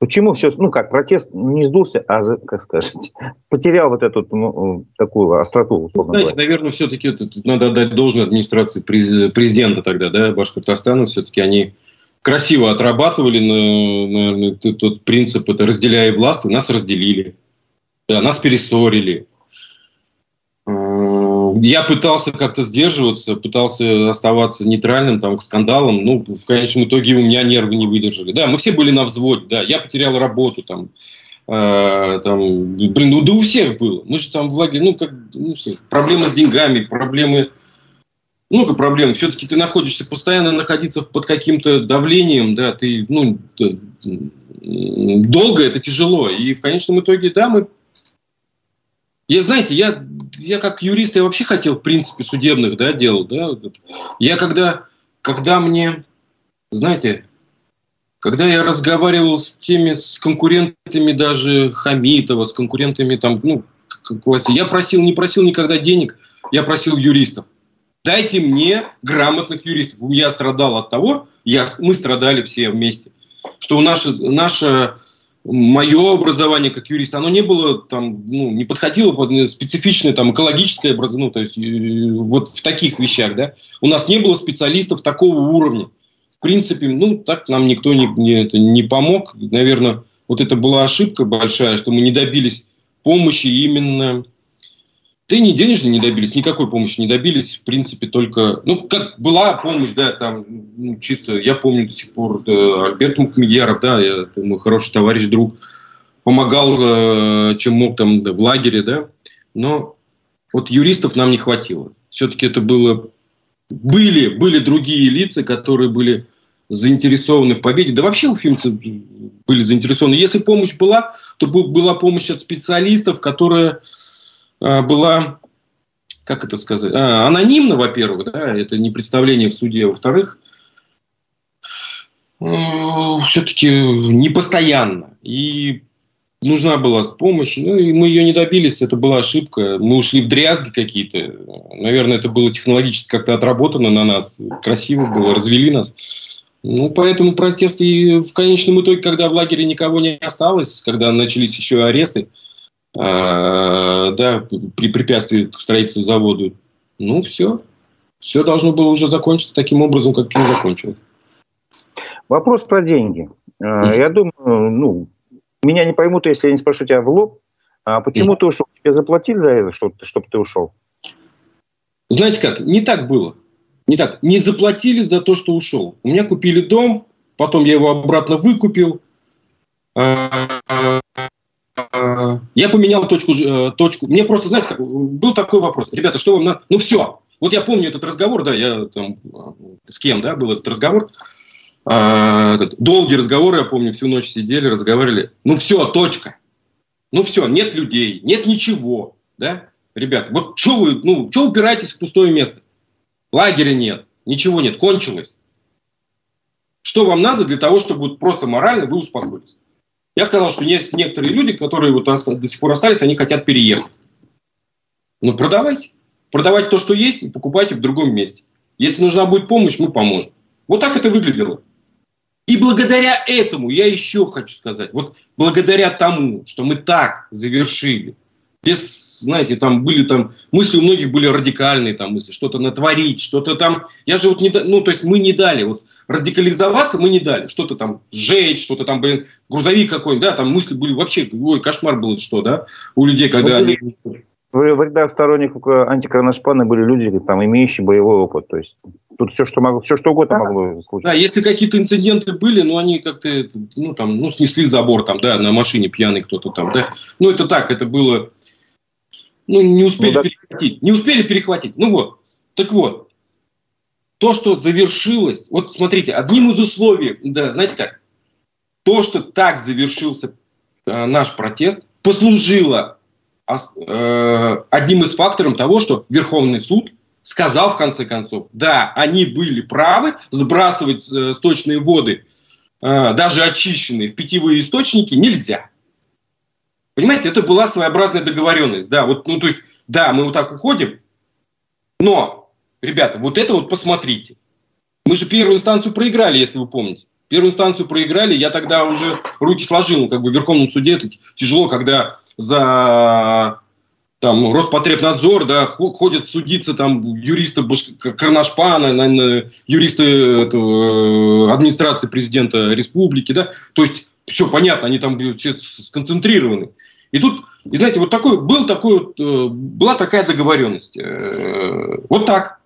Почему все, ну как, протест не сдулся, а, как сказать, потерял вот эту ну, такую остроту, условно Знаете, говоря. наверное, все-таки надо отдать должное администрации президента тогда, да, Башкортостана, все-таки они красиво отрабатывали, наверное, тот принцип, это разделяя власть, нас разделили, да, нас перессорили, я пытался как-то сдерживаться, пытался оставаться нейтральным там, к скандалам. Ну, в конечном итоге у меня нервы не выдержали. Да, мы все были на взводе, да. Я потерял работу там. Э, там блин, ну да у всех было. Мы же там в лагере, ну, как, ну, проблемы с деньгами, проблемы много проблем. Все-таки ты находишься постоянно находиться под каким-то давлением, да, ты, ну, долго это тяжело. И в конечном итоге, да, мы я, знаете, я, я как юрист, я вообще хотел, в принципе, судебных да, дел. Да, я когда, когда мне, знаете, когда я разговаривал с теми, с конкурентами даже Хамитова, с конкурентами там, ну, я просил, не просил никогда денег, я просил юристов. Дайте мне грамотных юристов. Я страдал от того, я, мы страдали все вместе, что наша, наша мое образование как юрист, оно не было там, ну, не подходило под специфичное там экологическое образование, ну, то есть э, вот в таких вещах, да. У нас не было специалистов такого уровня. В принципе, ну, так нам никто не, не, это, не помог. Наверное, вот это была ошибка большая, что мы не добились помощи именно да и не денежно не добились, никакой помощи не добились, в принципе, только, ну, как была помощь, да, там, ну, чисто, я помню до сих пор да, Альберт Мухамедьяров, да, я, мой хороший товарищ, друг, помогал, э, чем мог там да, в лагере, да, но вот юристов нам не хватило. Все-таки это было, были, были другие лица, которые были заинтересованы в победе. Да вообще уфимцы были заинтересованы. Если помощь была, то была помощь от специалистов, которые была, как это сказать, а, анонимна, во-первых, да, это не представление в суде, во-вторых, ну, все-таки непостоянно. И нужна была помощь. Ну, и мы ее не добились, это была ошибка. Мы ушли в дрязги какие-то. Наверное, это было технологически как-то отработано на нас. Красиво было, развели нас. Ну, поэтому протест и в конечном итоге, когда в лагере никого не осталось, когда начались еще аресты, а, да, при препятствии к строительству завода, ну, все. Все должно было уже закончиться таким образом, как и закончилось. Вопрос про деньги. А, я думаю, ну, меня не поймут, если я не спрошу тебя в лоб. А почему ты ушел? Тебе заплатили за это, чтобы, чтобы ты ушел? Знаете как, не так было. Не так. Не заплатили за то, что ушел. У меня купили дом, потом я его обратно выкупил. Я поменял точку, э, точку. Мне просто, знаете, был такой вопрос. Ребята, что вам надо? Ну все. Вот я помню этот разговор, да, я там с кем, да, был этот разговор. А, долгий разговор, я помню, всю ночь сидели, разговаривали. Ну все, точка. Ну все, нет людей, нет ничего, да, ребята. Вот что вы, ну, что упираетесь в пустое место? Лагеря нет, ничего нет, кончилось. Что вам надо для того, чтобы просто морально вы успокоились? Я сказал, что есть некоторые люди, которые вот до сих пор остались, они хотят переехать. Ну, продавайте. Продавайте то, что есть, и покупайте в другом месте. Если нужна будет помощь, мы поможем. Вот так это выглядело. И благодаря этому, я еще хочу сказать, вот благодаря тому, что мы так завершили, без, знаете, там были там, мысли у многих были радикальные, там мысли, что-то натворить, что-то там, я же вот не, ну, то есть мы не дали, вот радикализоваться мы не дали. Что-то там сжечь, что-то там, блин, грузовик какой-нибудь, да, там мысли были вообще, ой, кошмар был, что, да, у людей, когда ну, они... В, в рядах сторонников антикроношпана были люди, там, имеющие боевой опыт, то есть тут все, что, могло, все, что угодно да. могло случиться. Да, если какие-то инциденты были, ну, они как-то, ну, там, ну, снесли забор, там, да, на машине пьяный кто-то там, да, ну, это так, это было, ну, не успели ну, да. перехватить, не успели перехватить, ну, вот, так вот, то, что завершилось, вот смотрите, одним из условий, да, знаете как, то, что так завершился э, наш протест, послужило э, одним из факторов того, что Верховный суд сказал в конце концов, да, они были правы, сбрасывать э, сточные воды, э, даже очищенные, в питьевые источники нельзя. Понимаете, это была своеобразная договоренность, да, вот, ну, то есть, да, мы вот так уходим, но ребята, вот это вот посмотрите. Мы же первую инстанцию проиграли, если вы помните. Первую инстанцию проиграли, я тогда уже руки сложил, как бы в Верховном суде это тяжело, когда за там, Роспотребнадзор, да, ходят судиться там юристы Карнашпана, юристы этого, администрации президента республики, да, то есть все понятно, они там все сконцентрированы. И тут, и знаете, вот такой, был такой, э, была такая договоренность. Э, вот так.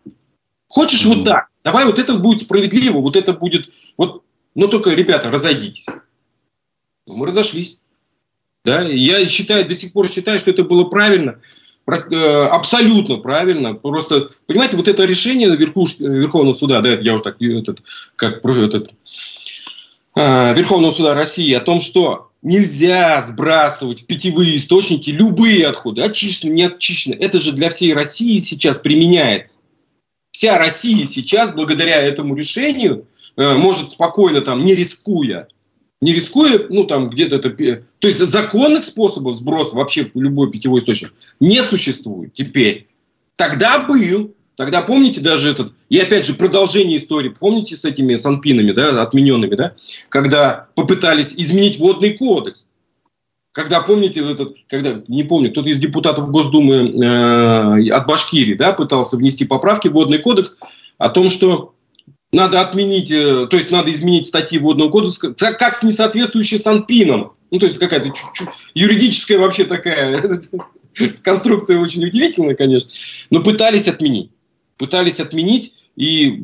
Хочешь вот так? Давай вот это будет справедливо, вот это будет... Вот, но только, ребята, разойдитесь. Мы разошлись. Да? Я считаю, до сих пор считаю, что это было правильно. Э, абсолютно правильно. Просто, понимаете, вот это решение верхуш, Верховного суда, да, я уже так, этот, как этот, Верховного суда России о том, что Нельзя сбрасывать в питьевые источники любые отходы, очищенные, не очищенные. Это же для всей России сейчас применяется. Вся Россия сейчас, благодаря этому решению, э, может спокойно, там, не рискуя, не рискуя, ну, там, где-то это... То есть законных способов сброса вообще в любой питьевой источник не существует теперь. Тогда был, Тогда помните даже этот, и опять же продолжение истории, помните с этими санпинами, да, отмененными, да, когда попытались изменить водный кодекс. Когда, помните, этот, когда, не помню, кто-то из депутатов Госдумы э, от Башкирии, да, пытался внести поправки в водный кодекс о том, что надо отменить, э, то есть надо изменить статьи Водного кодекса, как с несоответствующей Санпином. Ну, то есть какая-то юридическая вообще такая конструкция очень удивительная, конечно. Но пытались отменить. Пытались отменить, и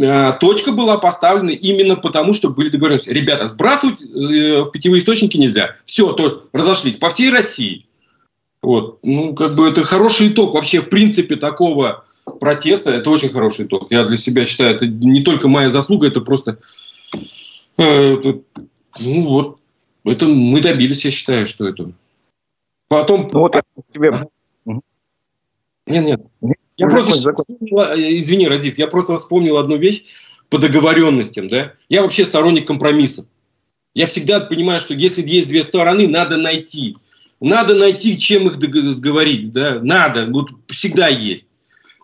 э, точка была поставлена именно потому, что были договоренности. Ребята, сбрасывать э, в питьевые источники нельзя. Все, то разошлись по всей России. Вот. Ну, как бы это хороший итог вообще, в принципе, такого протеста. Это очень хороший итог. Я для себя считаю, это не только моя заслуга, это просто... Э, это, ну вот, это мы добились, я считаю, что это. Потом... Ну, вот я тебе... Нет, нет. Я просто вспомнил, э, извини, Разив, я просто вспомнил одну вещь по договоренностям, да. Я вообще сторонник компромисса. Я всегда понимаю, что если есть две стороны, надо найти. Надо найти, чем их сговорить, да. Надо, вот всегда есть.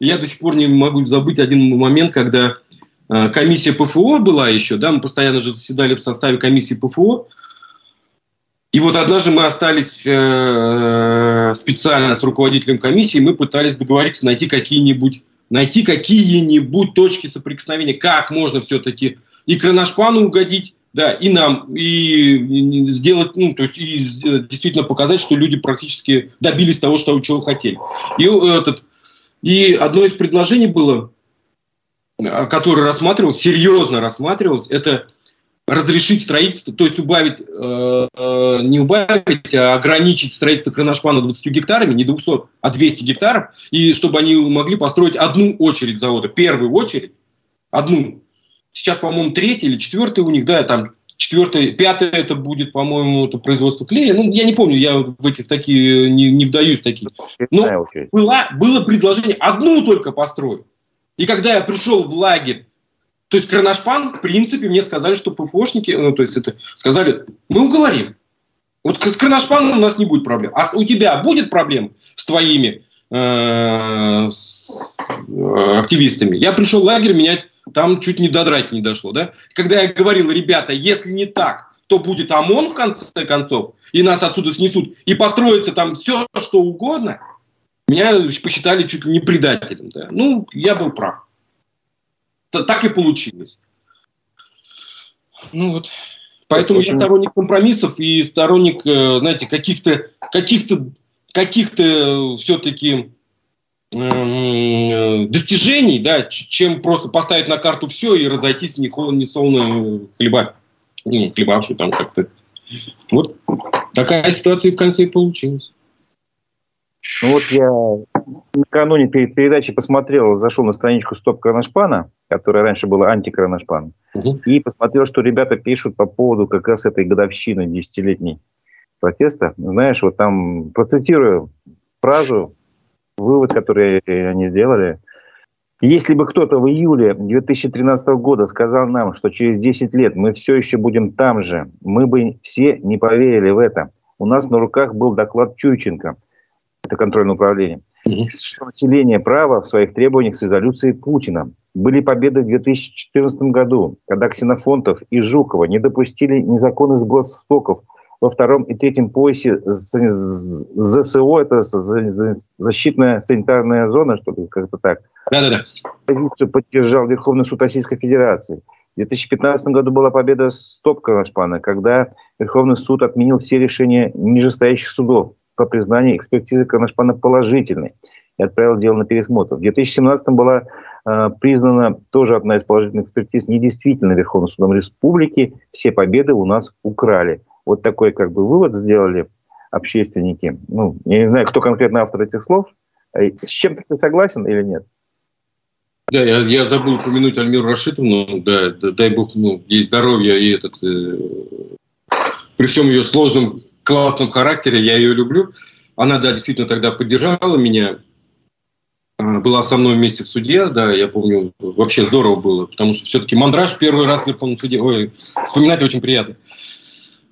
Я до сих пор не могу забыть один момент, когда э, комиссия ПФО была еще, да, мы постоянно же заседали в составе комиссии ПФО, и вот однажды мы остались э, специально с руководителем комиссии, мы пытались договориться найти какие-нибудь найти какие-нибудь точки соприкосновения, как можно все-таки и Кронашпану угодить, да, и нам, и сделать, ну, то есть, и действительно показать, что люди практически добились того, что, чего хотели. И этот и одно из предложений было, э, которое рассматривалось, серьезно рассматривалось, это разрешить строительство, то есть убавить, э, э, не убавить, а ограничить строительство Кронашпана 20 гектарами, не 200, а 200 гектаров, и чтобы они могли построить одну очередь завода, первую очередь, одну. Сейчас, по-моему, третья или четвертая у них, да, там четвертое, пятое это будет, по-моему, это производство клея. Ну, я не помню, я в эти в такие не, не вдаюсь в такие. Но была, было предложение одну только построить. И когда я пришел в лагерь, то есть Кронашпан, в принципе, мне сказали, что ПФОшники, ну, то есть это, сказали, мы уговорим. Вот с Кронашпаном у нас не будет проблем. А у тебя будет проблем с твоими э, с, э, активистами? Я пришел в лагерь, меня там чуть не до драки не дошло, да? Когда я говорил, ребята, если не так, то будет ОМОН в конце концов, и нас отсюда снесут, и построится там все, что угодно, меня посчитали чуть ли не предателем. Да? Ну, я был прав. Так и получилось. Ну вот. Поэтому я сторонник компромиссов и сторонник, э, знаете, каких-то каких-то каких-то все-таки Э, достижений, да, чем просто поставить на карту все и разойтись не холодно, не солно хлеба, ну, хлебавший там как-то. Вот такая ситуация в конце и получилась. Ну вот я накануне перед передачей посмотрел, зашел на страничку Стоп Кроношпана, которая раньше была антикроношпан, угу. и посмотрел, что ребята пишут по поводу как раз этой годовщины десятилетней протеста. Знаешь, вот там процитирую фразу вывод, который они сделали. Если бы кто-то в июле 2013 года сказал нам, что через 10 лет мы все еще будем там же, мы бы все не поверили в это. У нас на руках был доклад Чуйченко, это контрольное управление, что население права в своих требованиях с резолюцией Путина. Были победы в 2014 году, когда Ксенофонтов и Жукова не допустили незаконных госстоков – во втором и третьем поясе ЗСО, это защитная санитарная зона, что-то как-то так. Да-да-да. Позицию поддержал Верховный суд Российской Федерации. В 2015 году была победа Стоп Кроншпана, когда Верховный суд отменил все решения нижестоящих судов по признанию экспертизы Кроншпана положительной и отправил дело на пересмотр. В 2017 была э, признана тоже одна из положительных экспертиз недействительной Верховным судом Республики. Все победы у нас украли. Вот такой как бы вывод сделали общественники. Ну, я не знаю, кто конкретно автор этих слов. Э, с чем ты согласен или нет? Да, я, я забыл упомянуть Альмиру Рашитовну, да, да, дай бог, ну, ей здоровья и этот, э, при всем ее сложном, классном характере, я ее люблю. Она, да, действительно тогда поддержала меня, была со мной вместе в суде, да, я помню, вообще здорово было, потому что все-таки мандраж первый раз в Верховном суде, ой, вспоминать очень приятно.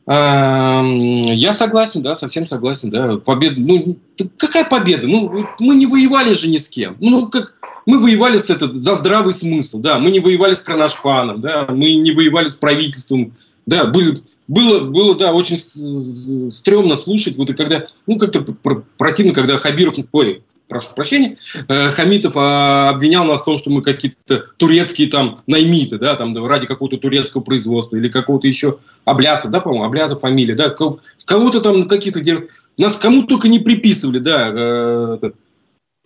Я согласен, да, совсем согласен, да. Победа, ну, какая победа? Ну, мы не воевали же ни с кем. Ну, как, мы воевали с этот, за здравый смысл, да, мы не воевали с Кронашпаном, да, мы не воевали с правительством, да, были, было, было, да, очень стрёмно слушать, вот и когда, ну, как-то противно, когда Хабиров, ой, прошу прощения, э, Хамитов а, обвинял нас в том, что мы какие-то турецкие там наймиты, да, там ради какого-то турецкого производства или какого-то еще Абляса, да, по-моему, Абляса фамилия, да, кого-то там какие-то, нас кому только не приписывали, да, э,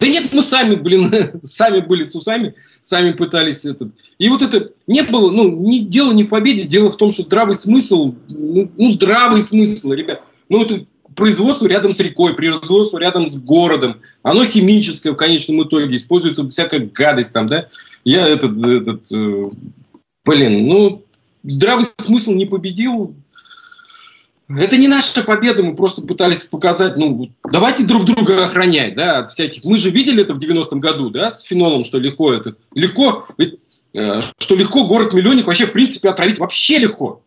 да нет, мы сами, блин, сами были с усами, сами пытались этот. И вот это не было, ну, не, дело не в победе, дело в том, что здравый смысл, ну, ну здравый смысл, ребят. Ну, это производство рядом с рекой, производство рядом с городом. Оно химическое в конечном итоге, используется всякая гадость там, да. Я этот, этот э, блин, ну, здравый смысл не победил, это не наша победа, мы просто пытались показать, ну, давайте друг друга охранять, да, от всяких. Мы же видели это в 90-м году, да, с фенолом, что легко это. Легко, ведь, э, что легко город-миллионник вообще, в принципе, отравить вообще легко.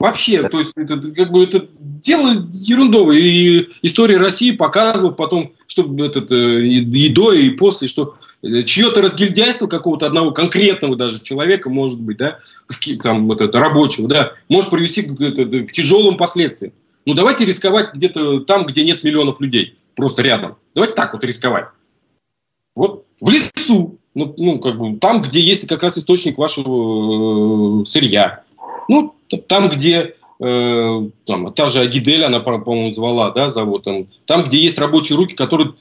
Вообще, то есть это как бы это дело ерундовое. И история России показывала потом, что этот, э, и до, и после, что чье-то разгильдяйство какого-то одного конкретного даже человека, может быть, да, там, вот это, рабочего, да, может привести к, к, к тяжелым последствиям. Ну, давайте рисковать где-то там, где нет миллионов людей, просто рядом. Давайте так вот рисковать. Вот в лесу, ну, ну как бы там, где есть как раз источник вашего э, сырья. Ну, там, где э, там, та же Агидель, она, по-моему, звала, да, завод, там, там, где есть рабочие руки, которые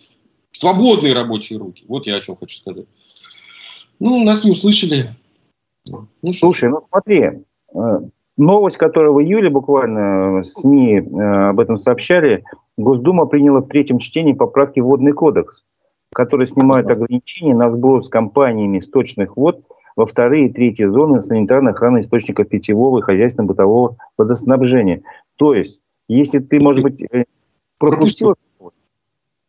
Свободные рабочие руки. Вот я о чем хочу сказать. Ну, нас не услышали. Ну, Слушай, ну смотри, э, новость, которую в июле буквально СМИ э, об этом сообщали, Госдума приняла в третьем чтении поправки в Водный кодекс, который снимает ограничения на сброс компаниями сточных вод во вторые и третьи зоны санитарной охраны источников питьевого и хозяйственно-бытового водоснабжения. То есть, если ты, может быть, э, пропустил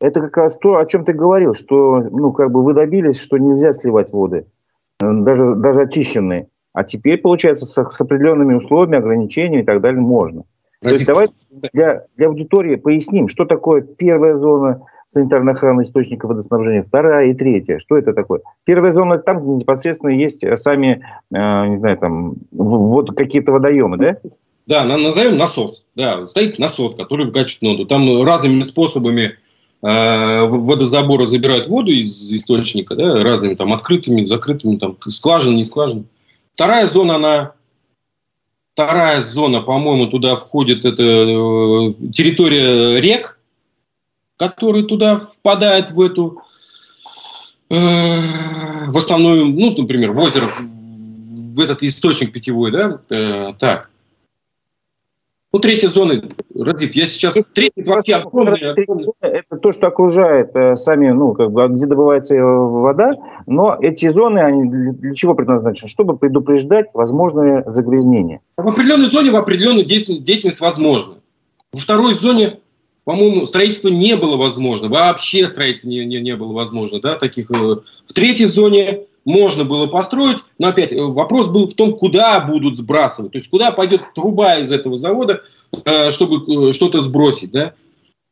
это как раз то, о чем ты говорил, что ну, как бы вы добились, что нельзя сливать воды, э, даже, даже очищенные. А теперь, получается, с, с определенными условиями, ограничениями и так далее можно. То есть давай для, для аудитории поясним, что такое первая зона санитарной охраны источника водоснабжения, вторая и третья. Что это такое? Первая зона там, где непосредственно есть сами, э, не знаю, там, вот какие-то водоемы, да? Да, назовем насос. Да, стоит насос, который выкачивает воду. Там разными способами водозабора забирают воду из источника, да, разными там открытыми, закрытыми, там, скважины, не скважины. Вторая зона, она Вторая зона, по-моему, туда входит это э, территория рек, которые туда впадают в эту э, в основную, ну, например, в озеро, в этот источник питьевой, да, э, так. Ну, третья зона, Радив, я сейчас... Третья вообще огромная, Это то, что окружает э, сами, ну, как бы, где добывается вода, но эти зоны, они для, для чего предназначены? Чтобы предупреждать возможные загрязнения. В определенной зоне в определенную деятельность, деятельность возможна. Во второй зоне, по-моему, строительство не было возможно. Вообще строительство не, не, не было возможно. Да, таких, э, в третьей зоне можно было построить, но опять э, вопрос был в том, куда будут сбрасывать, то есть куда пойдет труба из этого завода, э, чтобы э, что-то сбросить, да.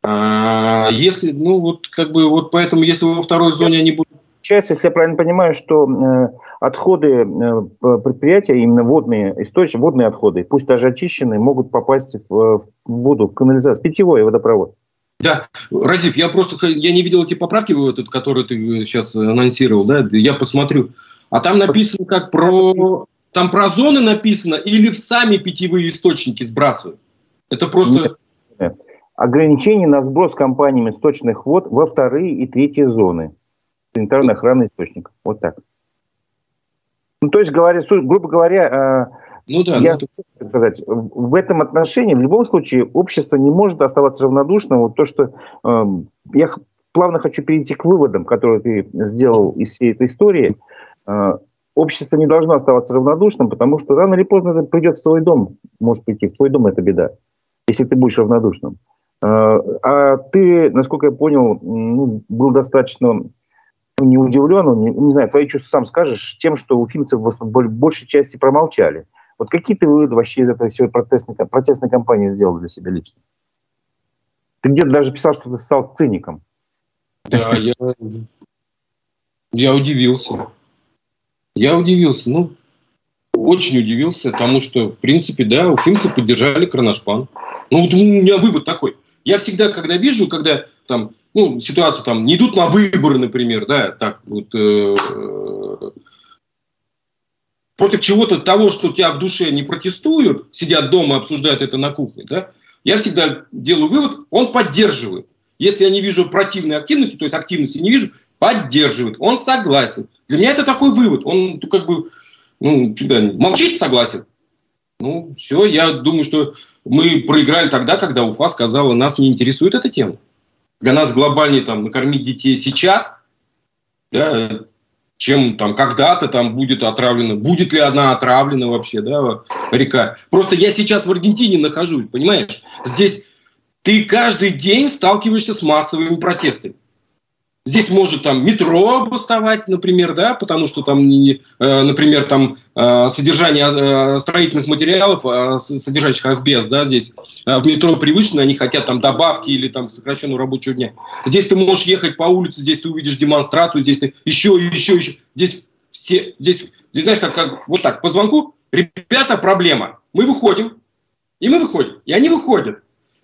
А, если, ну вот как бы вот поэтому, если во второй зоне они будут Получается, если я правильно понимаю, что э, отходы э, предприятия, именно водные источники, водные отходы, пусть даже очищенные, могут попасть в, в воду, в канализацию, в питьевой водопровод. Да, Разив, я просто я не видел эти поправки, которые ты сейчас анонсировал, да, я посмотрю. А там написано как про... Там про зоны написано или в сами питьевые источники сбрасывают? Это просто... Нет. Ограничение на сброс компаниями сточных вод во вторые и третьи зоны санитарной охраны источников. Вот так. Ну, то есть, говоря, грубо говоря, э, ну да, я ну, сказать, в этом отношении в любом случае общество не может оставаться равнодушным. Вот то, что э, я плавно хочу перейти к выводам, которые ты сделал из всей этой истории. Э, общество не должно оставаться равнодушным, потому что рано или поздно это придет в свой дом. Может прийти в твой дом, это беда, если ты будешь равнодушным. Э, а ты, насколько я понял, ну, был достаточно не удивлен, не, не знаю, твои чувства сам скажешь, тем, что уфимцы в большей части промолчали. Вот какие ты выводы вообще из этой всей протестной, протестной кампании сделал для себя лично? Ты где-то даже писал, что ты стал циником. Да, я... Я удивился. Я удивился. Ну, очень удивился тому, что, в принципе, да, уфимцы поддержали Кронашпан. Ну, вот у меня вывод такой. Я всегда, когда вижу, когда там, ну, ситуацию там не идут на выборы, например, да, так вот, э, против чего-то того, что у тебя в душе не протестуют, сидят дома, обсуждают это на кухне, да, я всегда делаю вывод, он поддерживает. Если я не вижу противной активности, то есть активности не вижу, поддерживает, он согласен. Для меня это такой вывод. Он как бы ну, молчит, согласен. Ну, все, я думаю, что мы проиграли тогда, когда Уфа сказала, нас не интересует эта тема. Для нас глобальнее там накормить детей сейчас, да, чем там когда-то там будет отравлена. Будет ли она отравлена вообще, да, река. Просто я сейчас в Аргентине нахожусь, понимаешь? Здесь ты каждый день сталкиваешься с массовыми протестами. Здесь может там метро бастовать, например, да, потому что там, э, например, там э, содержание э, строительных материалов, содержащих асбест, да, здесь в метро превышено, они хотят там добавки или там сокращенного рабочего дня. Здесь ты можешь ехать по улице, здесь ты увидишь демонстрацию, здесь ты еще, еще, еще. Здесь все, здесь, здесь знаешь, как, как вот так, по звонку, ребята, проблема. Мы выходим, и мы выходим, и они выходят.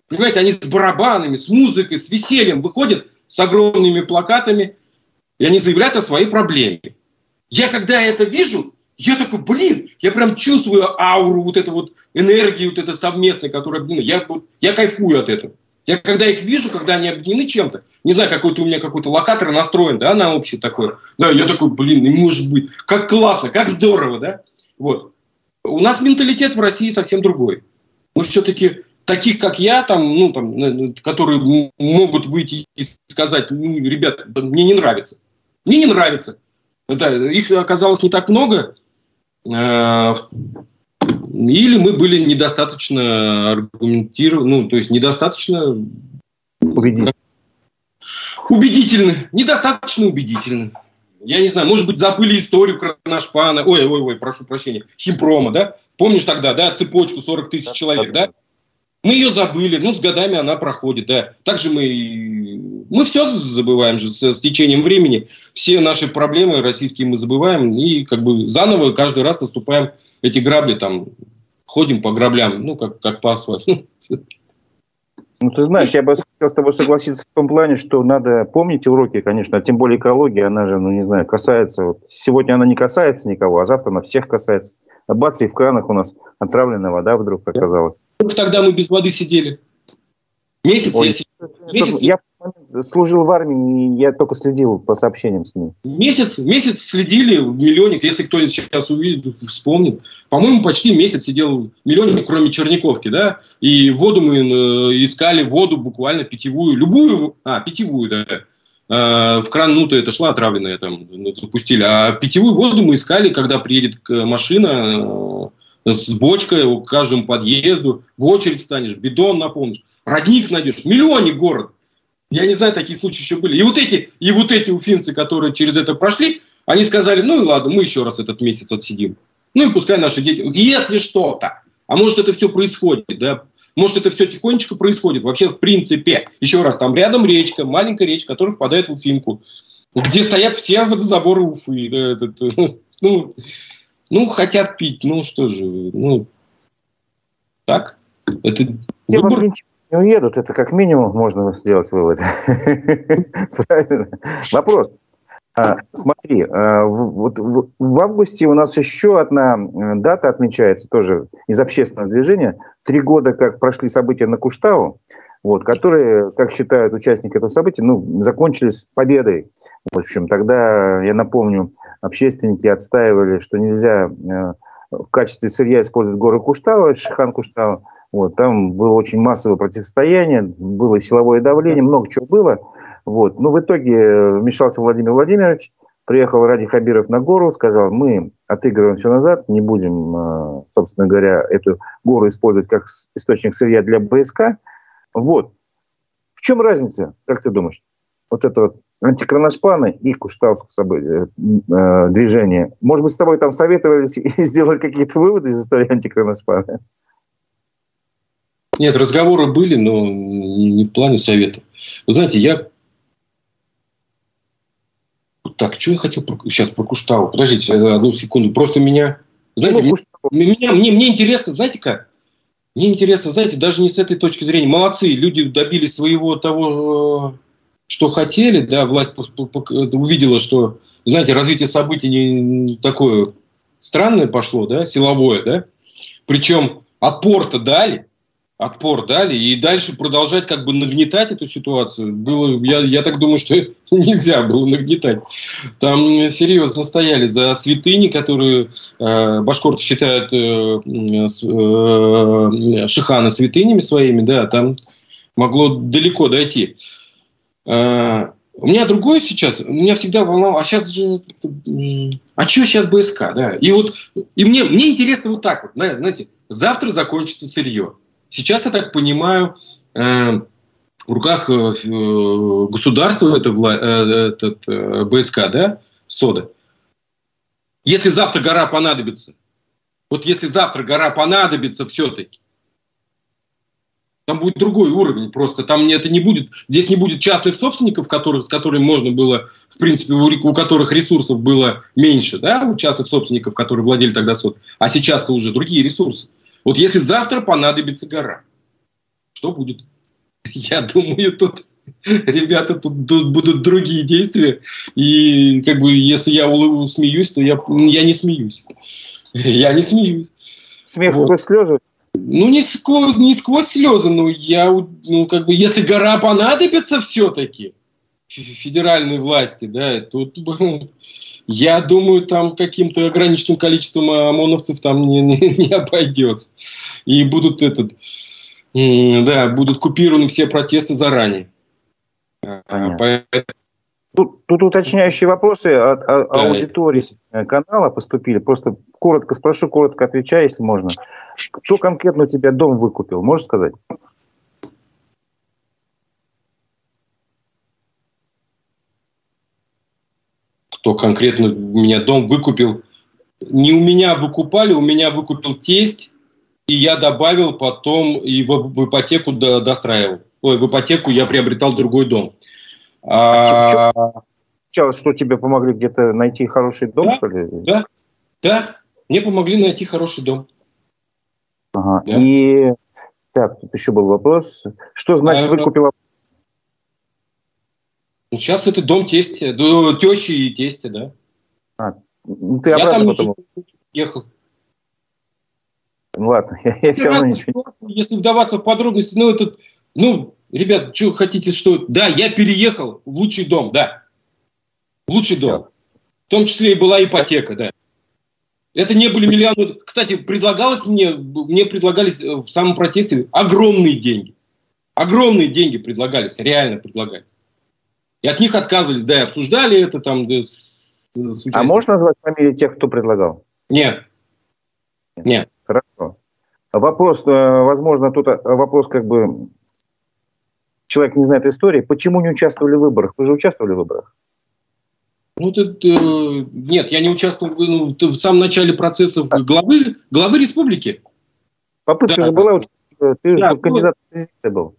Понимаете, они с барабанами, с музыкой, с весельем выходят, с огромными плакатами, и они заявляют о своей проблеме. Я когда это вижу, я такой, блин, я прям чувствую ауру, вот эту вот энергию, вот это совместной, которая объединена. Я, я кайфую от этого. Я когда их вижу, когда они объединены чем-то, не знаю, какой-то у меня какой-то локатор настроен, да, на общий такой, да, я такой, блин, не может быть, как классно, как здорово, да, вот. У нас менталитет в России совсем другой. Мы все-таки таких, как я, там, ну, там, которые могут выйти и сказать, ну, ребят, мне не нравится. Мне не нравится. Это, их оказалось не так много. Э, или мы были недостаточно аргументированы, ну, то есть недостаточно убедительны. убедительны. Недостаточно убедительны. Я не знаю, может быть, забыли историю Кронашпана, ой, ой, ой, прошу прощения, Химпрома, да? Помнишь тогда, да, цепочку 40 тысяч человек, да? Мы ее забыли, ну, с годами она проходит, да. Также мы, мы все забываем же с, с течением времени. Все наши проблемы российские мы забываем и как бы заново каждый раз наступаем эти грабли, там, ходим по граблям, ну, как, как по асфальту. Ну, ты знаешь, я бы хотел с тобой согласиться в том плане, что надо помнить уроки, конечно, а тем более экология, она же, ну, не знаю, касается, вот, сегодня она не касается никого, а завтра она всех касается. А бац, и в кранах у нас отравленная вода вдруг оказалась. Сколько тогда мы без воды сидели? Месяц Ой, я, месяц. я служил в армии, я только следил по сообщениям с ним. Месяц, месяц следили, миллионник, если кто-нибудь сейчас увидит, вспомнит. По-моему, почти месяц сидел миллионник, кроме Черниковки, да, и воду мы э, искали, воду буквально питьевую, любую, а, питьевую, да, в кран, ну-то это шла отравленная, там, ну, запустили. А питьевую воду мы искали, когда приедет машина э, с бочкой к каждому подъезду, в очередь станешь, бидон наполнишь, родник найдешь, миллионник город. Я не знаю, такие случаи еще были. И вот эти, и вот эти уфимцы, которые через это прошли, они сказали, ну и ладно, мы еще раз этот месяц отсидим. Ну и пускай наши дети, если что-то, а может это все происходит, да, может, это все тихонечко происходит. Вообще, в принципе, еще раз, там рядом речка, маленькая речка, которая впадает в Уфимку, где стоят все водозаборы Уфы. Этот, ну, ну, хотят пить, ну что же, ну, так, это выбор. Не уедут, это как минимум можно сделать вывод. Правильно. Вопрос. А, смотри, а, вот в августе у нас еще одна дата отмечается тоже из общественного движения. Три года, как прошли события на Куштау, вот, которые, как считают участники этого события, ну, закончились победой. В общем, тогда, я напомню, общественники отстаивали, что нельзя э, в качестве сырья использовать горы Куштау, Шихан Куштау. Вот, там было очень массовое противостояние, было силовое давление, много чего было. Вот. Но в итоге э, вмешался Владимир Владимирович, приехал Ради Хабиров на гору, сказал, мы отыгрываем все назад, не будем, э, собственно говоря, эту гору использовать как источник сырья для БСК. Вот. В чем разница, как ты думаешь? Вот это вот антикроноспаны и Кушталское событие, э, движение. Может быть, с тобой там советовались и сделали какие-то выводы из истории антикроноспана? Нет, разговоры были, но не в плане совета. Вы знаете, я так, что я хотел про, сейчас про Куштау? Подождите одну секунду. Просто меня... Знаете, ну, мне, меня, мне, мне интересно, знаете как? Мне интересно, знаете, даже не с этой точки зрения. Молодцы, люди добились своего того, что хотели, да, власть увидела, что, знаете, развитие событий не такое странное пошло, да, силовое, да. Причем отпор-то дали, отпор дали, и дальше продолжать как бы нагнетать эту ситуацию было, я, я так думаю, что нельзя было нагнетать. Там серьезно стояли за святыни, которые э, башкорты считают э, э, шиханы святынями своими, да, там могло далеко дойти. Э, у меня другое сейчас, у меня всегда волновало, а сейчас же, а что сейчас БСК, да? И вот, и мне, мне интересно вот так вот, знаете, завтра закончится сырье. Сейчас, я так понимаю, э, в руках э, государства это э, этот, БСК, да, СОДА. Если завтра гора понадобится, вот если завтра гора понадобится все-таки, там будет другой уровень просто. Там это не будет, здесь не будет частных собственников, которых, с которыми можно было, в принципе, у, у которых ресурсов было меньше, да, у частных собственников, которые владели тогда сод. А сейчас-то уже другие ресурсы. Вот если завтра понадобится гора, что будет? Я думаю, тут ребята, тут, тут будут другие действия. И как бы если я смеюсь, то я, я не смеюсь. Я не смеюсь. Смех вот. сквозь слезы? Ну, не сквозь, не сквозь слезы, но я, ну, как бы, если гора понадобится все-таки федеральной власти, да, тут я думаю, там каким-то ограниченным количеством ОМОНовцев там не, не, не обойдется. И будут этот, да, будут купированы все протесты заранее. Понятно. Тут, тут уточняющие вопросы от, от да, аудитории канала поступили. Просто коротко спрошу, коротко отвечай, если можно. Кто конкретно у тебя дом выкупил, можешь сказать? Кто конкретно у меня дом выкупил? Не у меня выкупали, у меня выкупил тесть, и я добавил потом и в, в ипотеку до, достраивал. Ой, в ипотеку я приобретал другой дом. А, а... Что тебе помогли где-то найти хороший дом, да, что ли? Да, да, мне помогли найти хороший дом. Ага. Да. И так, тут еще был вопрос. Что значит а, выкупила? Сейчас это дом тестя, тещи и тестя, да. А, ну, ты я там потом... ехал. Ну ладно, я, я все равно ничего Если вдаваться в подробности, ну, это, ну, ребят, что хотите, что... Да, я переехал в лучший дом, да. Лучший все. дом. В том числе и была ипотека, да. Это не были миллионы. Кстати, предлагалось мне, мне предлагались э, в самом протесте огромные деньги. Огромные деньги предлагались, реально предлагали. И от них отказывались, да, и обсуждали это там. Да, с, с а можно назвать фамилии тех, кто предлагал? Нет. Нет. Хорошо. Вопрос, э, возможно, тут э, вопрос как бы человек не знает истории. Почему не участвовали в выборах? Вы же участвовали в выборах? Ну, тут, э, нет, я не участвовал в, ну, в самом начале процессов главы, главы республики. Попытка да. же была, ты да, же кандидат в президенты был.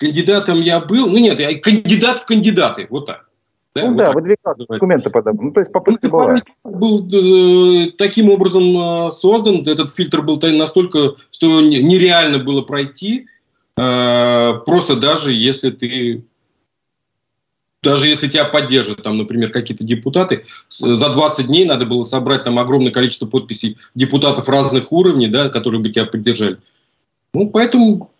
Кандидатом я был, ну нет, я кандидат в кандидаты, вот так. Да, ну вот да, так выдвигал документы подобные. Ну, то есть попытка ну, была. Был э, таким образом э, создан, этот фильтр был настолько, что нереально было пройти, э, просто даже если ты даже если тебя поддержат, там, например, какие-то депутаты, за 20 дней надо было собрать там огромное количество подписей депутатов разных уровней, да, которые бы тебя поддержали. Ну, поэтому...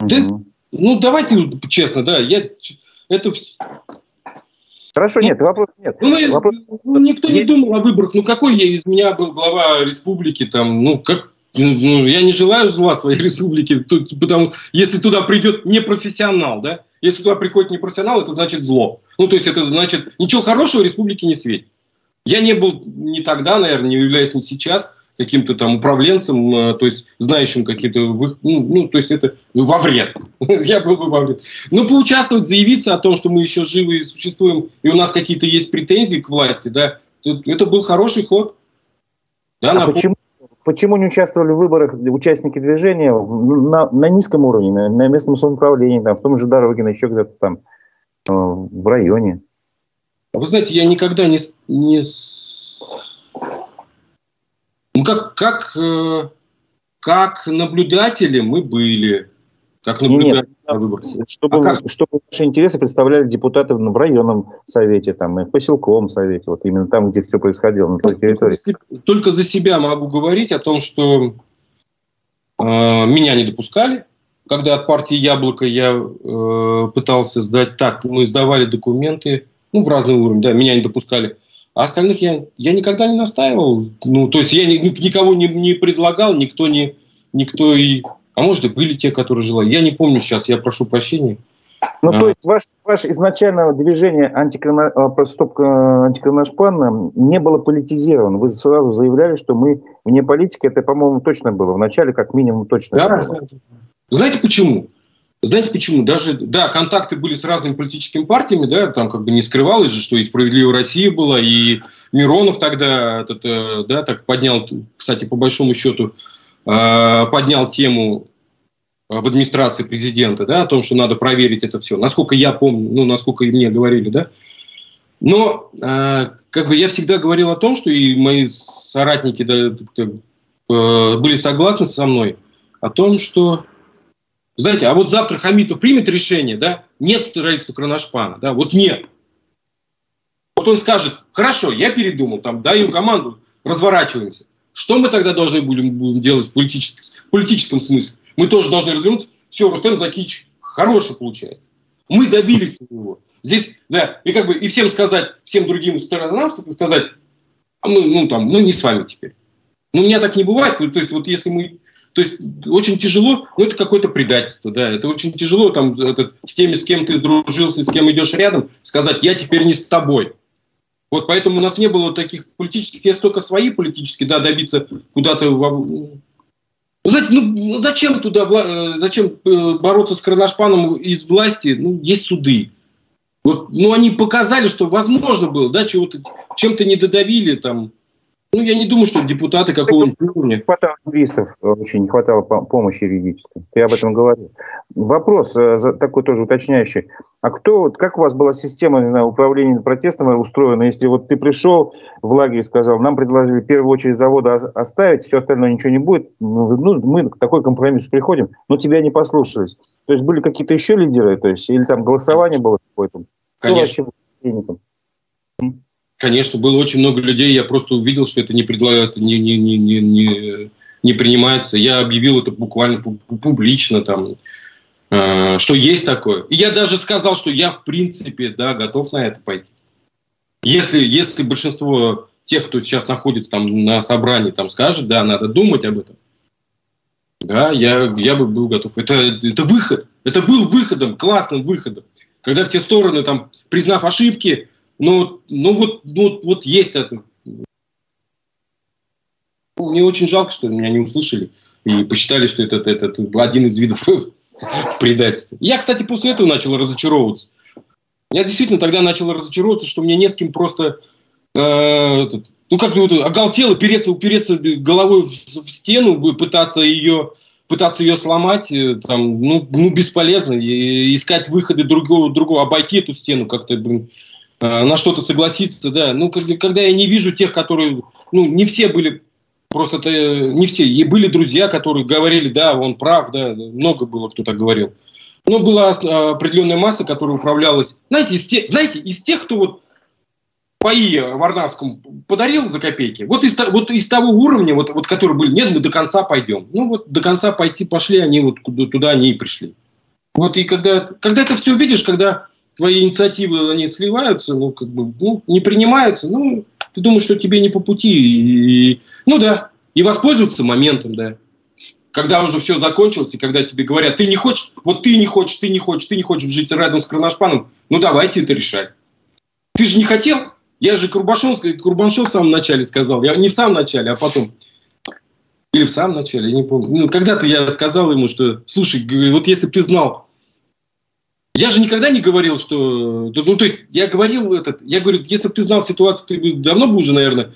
Угу. Да, ну, давайте честно, да, я... Это Хорошо, ну, нет, вопрос нет. Ну, вопрос... ну никто есть... не думал о выборах. Ну, какой я из меня был глава республики, там, ну, как, ну, я не желаю зла своей республике, тут, потому если туда придет непрофессионал, да, если туда приходит непрофессионал, это значит зло. Ну, то есть это значит, ничего хорошего республике не светит. Я не был ни тогда, наверное, не являюсь ни сейчас каким-то там управленцем, э, то есть знающим какие-то, ну, ну, то есть это во вред. Я был бы во вред. Ну, поучаствовать, заявиться о том, что мы еще живы и существуем, и у нас какие-то есть претензии к власти, да, это был хороший ход. Да, а почему, почему не участвовали в выборах участники движения на, на низком уровне, на, на местном самоуправлении, там, в том же Дорогино, еще где-то там, э, в районе? Вы знаете, я никогда не... не ну, как, как, э, как наблюдатели мы были. Как наблюдатели на выборах. Чтобы, а как? чтобы наши интересы представляли депутаты в районном совете, там, и в поселковом совете, вот именно там, где все происходило, на той территории. Только за себя могу говорить о том, что э, меня не допускали. Когда от партии «Яблоко» я э, пытался сдать так, мы сдавали документы, ну, в разные уровни, да, меня не допускали. А остальных я, я никогда не настаивал. Ну, то есть я ни, никого не, не предлагал, никто не, никто и... А может, и были те, которые желали. Я не помню сейчас, я прошу прощения. Ну, а. то есть ваш, ваше изначальное движение антикрона, а, стоп, антикроношпана не было политизировано. Вы сразу заявляли, что мы вне политики. Это, по-моему, точно было. Вначале, как минимум, точно да. было. Знаете почему? Знаете почему? Даже, да, контакты были с разными политическими партиями, да, там как бы не скрывалось же, что и «Справедливая Россия» была, и Миронов тогда, этот, э, да, так поднял, кстати, по большому счету, э, поднял тему в администрации президента, да, о том, что надо проверить это все. Насколько я помню, ну, насколько и мне говорили, да. Но, э, как бы я всегда говорил о том, что и мои соратники да, были согласны со мной о том, что знаете, а вот завтра Хамитов примет решение, да, нет строительства Кроношпана, да, вот нет. Вот он скажет, хорошо, я передумал, там, даю команду, разворачиваемся. Что мы тогда должны будем, будем делать в политическом, в политическом смысле? Мы тоже должны развернуться. Все, Рустем Закич хороший получается. Мы добились его. Здесь, да, и как бы и всем сказать, всем другим сторонам, чтобы сказать, а мы, ну, там, ну, не с вами теперь. Ну, у меня так не бывает. То есть, вот если мы то есть очень тяжело, ну это какое-то предательство, да, это очень тяжело там это, с теми, с кем ты сдружился, с кем идешь рядом, сказать, я теперь не с тобой. Вот поэтому у нас не было таких политических, есть только свои политические, да, добиться куда-то... Ну, знаете, ну зачем туда, э, зачем э, бороться с Кроношпаном из власти? Ну, есть суды. Вот, ну, они показали, что возможно было, да, чего-то, чем-то не додавили, там, ну, я не думаю, что депутаты какого-нибудь уровня. Не хватало юристов, очень не хватало помощи юридической. Ты об этом говорил. Вопрос э, такой тоже уточняющий. А кто, как у вас была система не знаю, управления протестом устроена? Если вот ты пришел в лагерь и сказал, нам предложили в первую очередь завода оставить, все остальное ничего не будет, ну, ну мы к такой компромисс приходим, но тебя не послушались. То есть были какие-то еще лидеры, то есть, или там голосование было какое-то? Конечно. Конечно, было очень много людей, я просто увидел, что это не предлагают, не, не, не, не, не, принимается. Я объявил это буквально публично, там, э, что есть такое. И я даже сказал, что я, в принципе, да, готов на это пойти. Если, если большинство тех, кто сейчас находится там на собрании, там скажет, да, надо думать об этом, да, я, я бы был готов. Это, это выход. Это был выходом, классным выходом. Когда все стороны, там, признав ошибки, ну, ну вот, ну, вот есть это. Мне очень жалко, что меня не услышали и посчитали, что это, это, это один из видов предательства. Я, кстати, после этого начал разочаровываться. Я действительно тогда начал разочаровываться, что мне не с кем просто э, этот, ну как вот оголтело, переться, упереться головой в, в стену, пытаться ее пытаться ее сломать, э, там, ну, ну бесполезно, и искать выходы другого, другого, обойти эту стену как-то, блин, на что-то согласиться, да. Ну, когда, я не вижу тех, которые, ну, не все были, просто это не все, и были друзья, которые говорили, да, он прав, да, много было, кто так говорил. Но была определенная масса, которая управлялась, знаете, из тех, знаете, из тех, кто вот паи Варнавскому подарил за копейки, вот из, вот из того уровня, вот, вот который были, нет, мы до конца пойдем. Ну вот до конца пойти пошли, они вот туда они и пришли. Вот и когда, когда это все видишь, когда твои инициативы, они сливаются, ну, как бы, ну, не принимаются, ну, ты думаешь, что тебе не по пути. И, ну да, и воспользоваться моментом, да. Когда уже все закончилось, и когда тебе говорят, ты не хочешь, вот ты не хочешь, ты не хочешь, ты не хочешь жить рядом с Кроношпаном, ну давайте это решать. Ты же не хотел? Я же Курбашов, Курбаншов в самом начале сказал. Я не в самом начале, а потом. Или в самом начале, я не помню. Ну, когда-то я сказал ему, что, слушай, вот если бы ты знал, я же никогда не говорил, что... Ну, то есть, я говорил этот... Я говорю, если бы ты знал ситуацию, ты бы давно бы уже, наверное,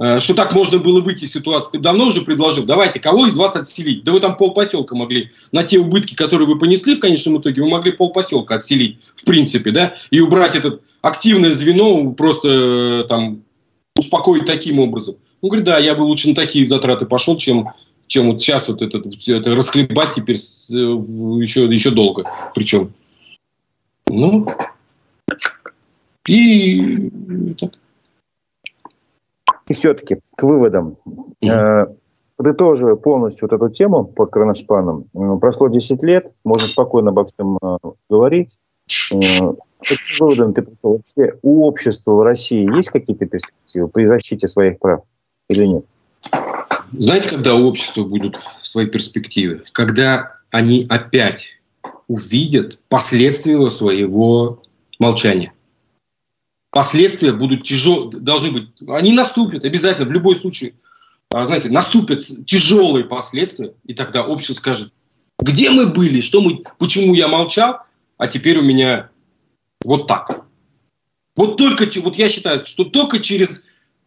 Э, что так можно было выйти из ситуации. Ты давно уже предложил, давайте, кого из вас отселить? Да вы там полпоселка могли, на те убытки, которые вы понесли в конечном итоге, вы могли полпоселка отселить, в принципе, да, и убрать это активное звено, просто э, там успокоить таким образом. Он говорит, да, я бы лучше на такие затраты пошел, чем, чем вот сейчас вот это, это расхлебать теперь еще, э, еще долго. Причем. Ну, и так. И все-таки к выводам. Mm-hmm. Подытоживая полностью вот эту тему под кроношпаном, э, прошло 10 лет, можно спокойно обо всем э, говорить. Каким выводом ты пришел? Вообще у общества в России есть какие-то перспективы при защите своих прав или нет? Знаете, когда у общества будут свои перспективы? Когда они опять увидят последствия своего молчания последствия будут тяжелые, должны быть, они наступят обязательно в любой случае. А, знаете, наступят тяжелые последствия, и тогда общество скажет, где мы были, что мы, почему я молчал, а теперь у меня вот так. Вот только, вот я считаю, что только через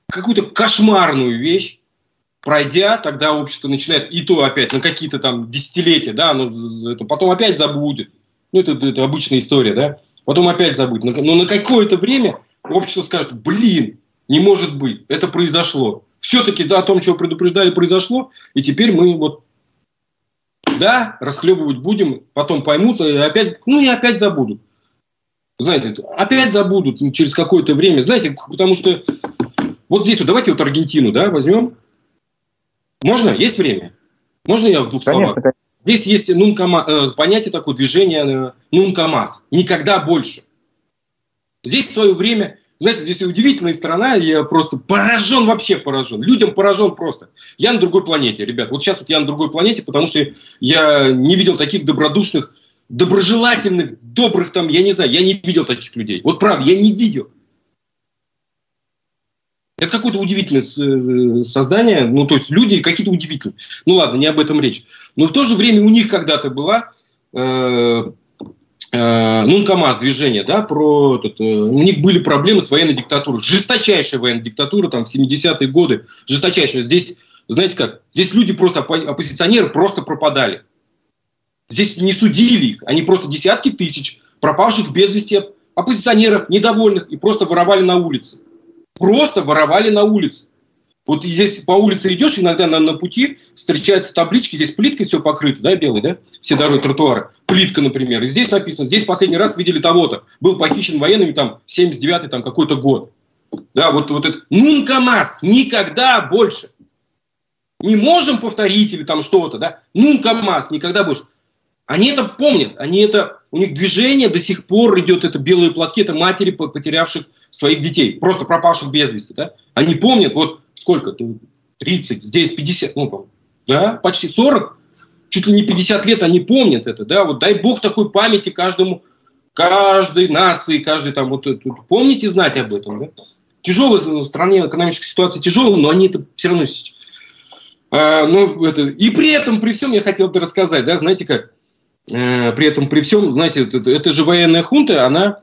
какую-то кошмарную вещь, пройдя, тогда общество начинает, и то опять на какие-то там десятилетия, да, оно это потом опять забудет. Ну, это, это обычная история, да. Потом опять забудет. Но, на какое-то время общество скажет, блин, не может быть, это произошло. Все-таки да, о том, чего предупреждали, произошло, и теперь мы вот, да, расхлебывать будем, потом поймут, и опять, ну и опять забудут. Знаете, опять забудут через какое-то время. Знаете, потому что вот здесь вот, давайте вот Аргентину, да, возьмем. Можно? Есть время? Можно я в двух Конечно, словах? Конечно. Здесь есть нункама, э, понятие такое движение э, нункамас. Никогда больше. Здесь в свое время, знаете, здесь удивительная страна, я просто поражен, вообще поражен. Людям поражен просто. Я на другой планете, ребят. Вот сейчас вот я на другой планете, потому что я не видел таких добродушных, доброжелательных, добрых там, я не знаю, я не видел таких людей. Вот правда, я не видел. Это какое-то удивительное э, создание, ну, то есть люди какие-то удивительные. Ну, ладно, не об этом речь. Но в то же время у них когда-то была э, э, ну, КАМАЗ движение, да, про этот, э, у них были проблемы с военной диктатурой, жесточайшая военная диктатура, там, в 70-е годы, жесточайшая. Здесь, знаете как, здесь люди просто, оппозиционеры просто пропадали. Здесь не судили их, они просто десятки тысяч пропавших без вести оппозиционеров, недовольных, и просто воровали на улице. Просто воровали на улице. Вот здесь по улице идешь, иногда на, на пути встречаются таблички, здесь плиткой все покрыто, да, белый, да, все дороги, тротуары. Плитка, например. И здесь написано, здесь последний раз видели того-то. Был похищен военными там 79-й там какой-то год. Да, вот, вот это. Нункамас, никогда больше. Не можем повторить или там что-то, да. Нункамас, никогда больше. Они это помнят, они это, у них движение до сих пор идет, это белые платки, это матери потерявших своих детей, просто пропавших без вести, да. Они помнят, вот сколько, 30, здесь 50, ну, да, почти 40, чуть ли не 50 лет они помнят это, да, вот дай бог такой памяти каждому, каждой нации, каждый там, вот, помните знать об этом, да. Тяжелая в стране экономическая ситуация тяжелая, но они это все равно а, ну, это, и при этом, при всем, я хотел бы рассказать, да, знаете как, э, при этом, при всем, знаете, это, это же военная хунта, она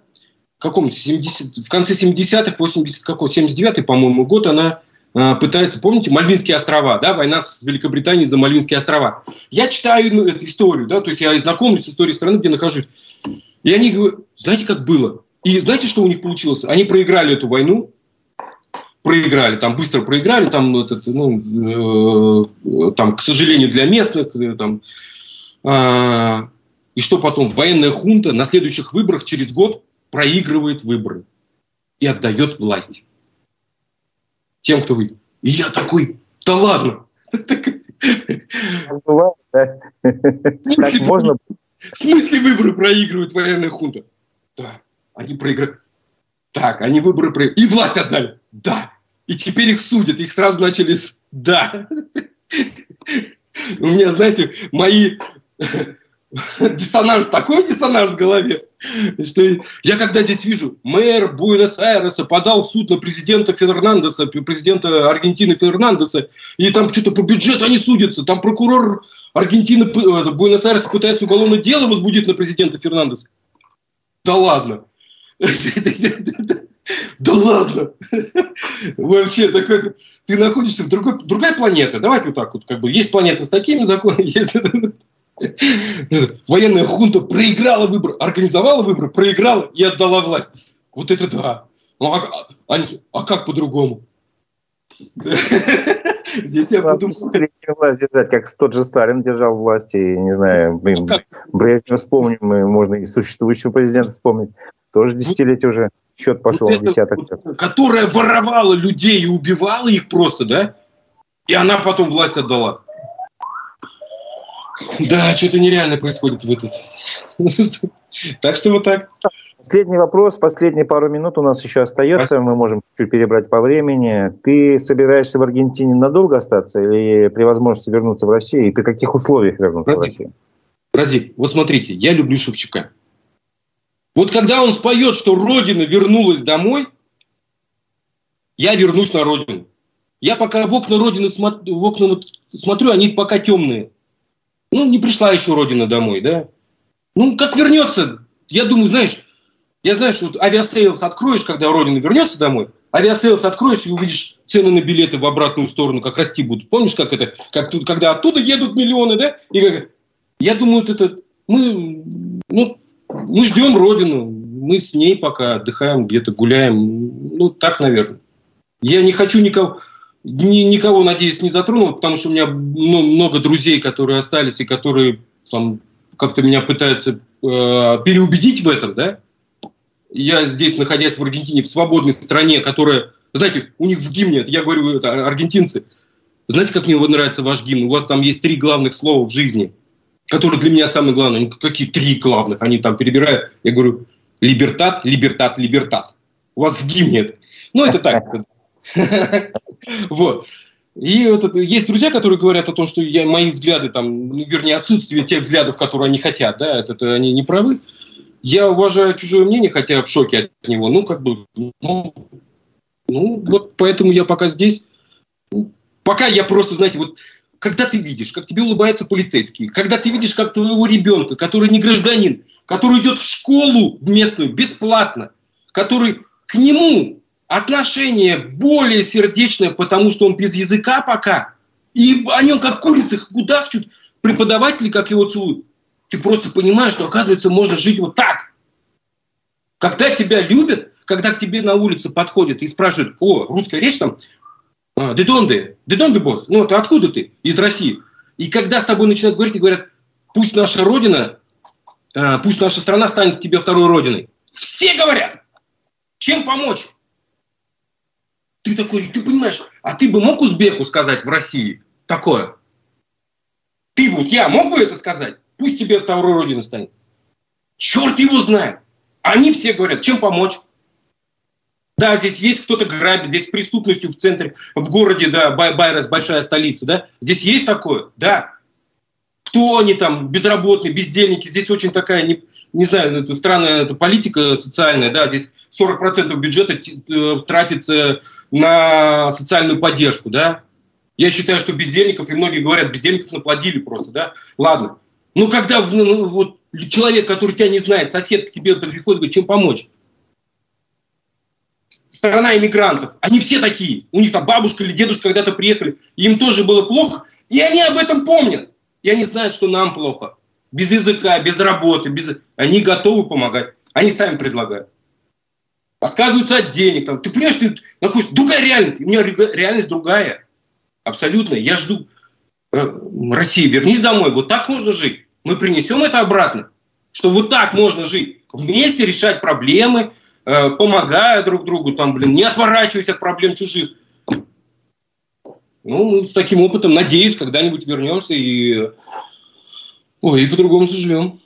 каком 70, в конце 70-х, 80, какой, 79-й, по-моему, год, она э, пытается, помните, Мальвинские острова, да, война с Великобританией за Мальвинские острова. Я читаю ну, эту историю, да, то есть я знакомлюсь с историей страны, где нахожусь. И они говорят, знаете, как было? И знаете, что у них получилось? Они проиграли эту войну, проиграли, там быстро проиграли, там, этот, ну, э, там к сожалению, для местных, э, там, э, и что потом? Военная хунта на следующих выборах через год проигрывает выборы и отдает власть тем, кто выиграл. И я такой, да ладно. можно? В смысле выборы проигрывает военная хунта? Да, они проиграли. Так, они выборы проиграли. И власть отдали. Да. И теперь их судят. Их сразу начали... Да. У меня, знаете, мои диссонанс, такой диссонанс в голове, что я когда здесь вижу, мэр Буэнос-Айреса подал в суд на президента Фернандеса, президента Аргентины Фернандеса, и там что-то по бюджету они судятся, там прокурор Аргентины э, Буэнос-Айреса пытается уголовное дело возбудить на президента Фернандеса. Да ладно. Да ладно! Вообще, такой, ты находишься в другой, другая планета. Давайте вот так вот, как бы, есть планета с такими законами, есть военная хунта проиграла выбор, организовала выбор, проиграла и отдала власть. Вот это да. Ну, а, а, а как по-другому? Здесь я буду... власть держать, как тот же Сталин держал власть, и, не знаю, блин, Брежнев вспомним, можно и существующего президента вспомнить. Тоже десятилетие уже, счет пошел вот десяток. Которая воровала людей и убивала их просто, да? И она потом власть отдала. Да, что-то нереально происходит в этот. Так что вот так. Последний вопрос, последние пару минут у нас еще остается, мы можем чуть перебрать по времени. Ты собираешься в Аргентине надолго остаться или при возможности вернуться в Россию? И при каких условиях вернуться Разик, в Россию? Разик, вот смотрите, я люблю Шевчука. Вот когда он споет, что Родина вернулась домой, я вернусь на Родину. Я пока в окна Родины смотрю, в окна вот смотрю, они пока темные. Ну, не пришла еще Родина домой, да? Ну, как вернется, я думаю, знаешь, я знаю, что вот Aviasales откроешь, когда Родина вернется домой, Aviasales откроешь и увидишь цены на билеты в обратную сторону, как расти будут. Помнишь, как это, как тут, когда оттуда едут миллионы, да? И как, я думаю, вот это мы, ну, мы ждем Родину, мы с ней пока отдыхаем, где-то гуляем. Ну, так, наверное. Я не хочу никого, ни, никого, надеюсь, не затронуть, потому что у меня ну, много друзей, которые остались и которые там, как-то меня пытаются э, переубедить в этом, да? я здесь, находясь в Аргентине, в свободной стране, которая, знаете, у них в гимне, я говорю, это аргентинцы, знаете, как мне вот нравится ваш гимн? У вас там есть три главных слова в жизни, которые для меня самые главные. Ну, какие три главных? Они там перебирают. Я говорю, либертат, либертат, либертат. У вас в гимне это. Ну, это так. Вот. И вот есть друзья, которые говорят о том, что я, мои взгляды, там, ну, вернее, отсутствие тех взглядов, которые они хотят, да, это, это они не правы. Я уважаю чужое мнение, хотя в шоке от него. Ну, как бы, ну, ну вот поэтому я пока здесь. Пока я просто, знаете, вот когда ты видишь, как тебе улыбается полицейский, когда ты видишь, как твоего ребенка, который не гражданин, который идет в школу в местную бесплатно, который к нему отношение более сердечное, потому что он без языка пока, и о нем как курицы кудахчут, преподаватели как его целуют ты просто понимаешь, что, оказывается, можно жить вот так. Когда тебя любят, когда к тебе на улице подходят и спрашивают, о, русская речь там, «De donde? De donde, босс? Ну, ты откуда ты? Из России. И когда с тобой начинают говорить, и говорят, пусть наша родина, а, пусть наша страна станет тебе второй родиной. Все говорят, чем помочь? Ты такой, ты понимаешь, а ты бы мог узбеку сказать в России такое? Ты вот, я мог бы это сказать? Пусть тебе второй родиной станет. Черт его знает. Они все говорят, чем помочь. Да, здесь есть кто-то грабит, здесь преступностью в центре, в городе, да, Байрес, большая столица, да. Здесь есть такое, да. Кто они там, безработные, бездельники, здесь очень такая, не, не знаю, это странная это политика социальная, да, здесь 40% бюджета э, тратится на социальную поддержку, да. Я считаю, что бездельников, и многие говорят, бездельников наплодили просто, да. Ладно, ну, когда ну, вот, человек, который тебя не знает, сосед к тебе приходит, говорит, чем помочь? Страна иммигрантов. Они все такие. У них там бабушка или дедушка когда-то приехали, им тоже было плохо, и они об этом помнят. И они знают, что нам плохо. Без языка, без работы, без... они готовы помогать. Они сами предлагают. Отказываются от денег. Там. Ты понимаешь, ты находишься... Другая реальность. У меня реальность другая. Абсолютно. Я жду Э, России, вернись домой, вот так можно жить. Мы принесем это обратно, что вот так можно жить. Вместе решать проблемы, э, помогая друг другу, там, блин, не отворачиваясь от проблем чужих. Ну, с таким опытом, надеюсь, когда-нибудь вернемся и, ой, и по-другому заживем.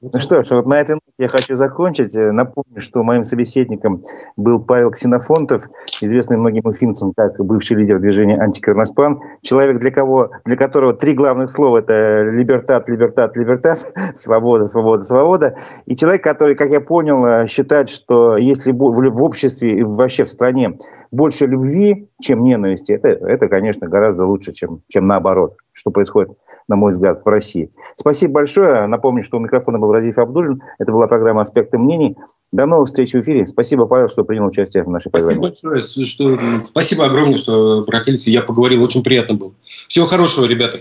Ну что ж, вот на этой ноте я хочу закончить. Э, напомню, что моим собеседником был Павел Ксенофонтов, известный многим уфимцам как бывший лидер движения «Антикорноспан». Человек, для, кого, для которого три главных слова – это либертат, либертат, либертат, свобода, свобода, свобода. И человек, который, как я понял, э, считает, что если в обществе и вообще в стране больше любви, чем ненависти, это, это конечно, гораздо лучше, чем, чем наоборот, что происходит на мой взгляд, в России. Спасибо большое. Напомню, что у микрофона был Разиф Абдулин. Это была программа «Аспекты мнений». До новых встреч в эфире. Спасибо, Павел, что принял участие в нашей программе. Спасибо большое. Что... Спасибо огромное, что обратились. Я поговорил. Очень приятно было. Всего хорошего, ребята.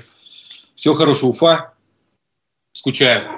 Всего хорошего, Уфа. Скучаю.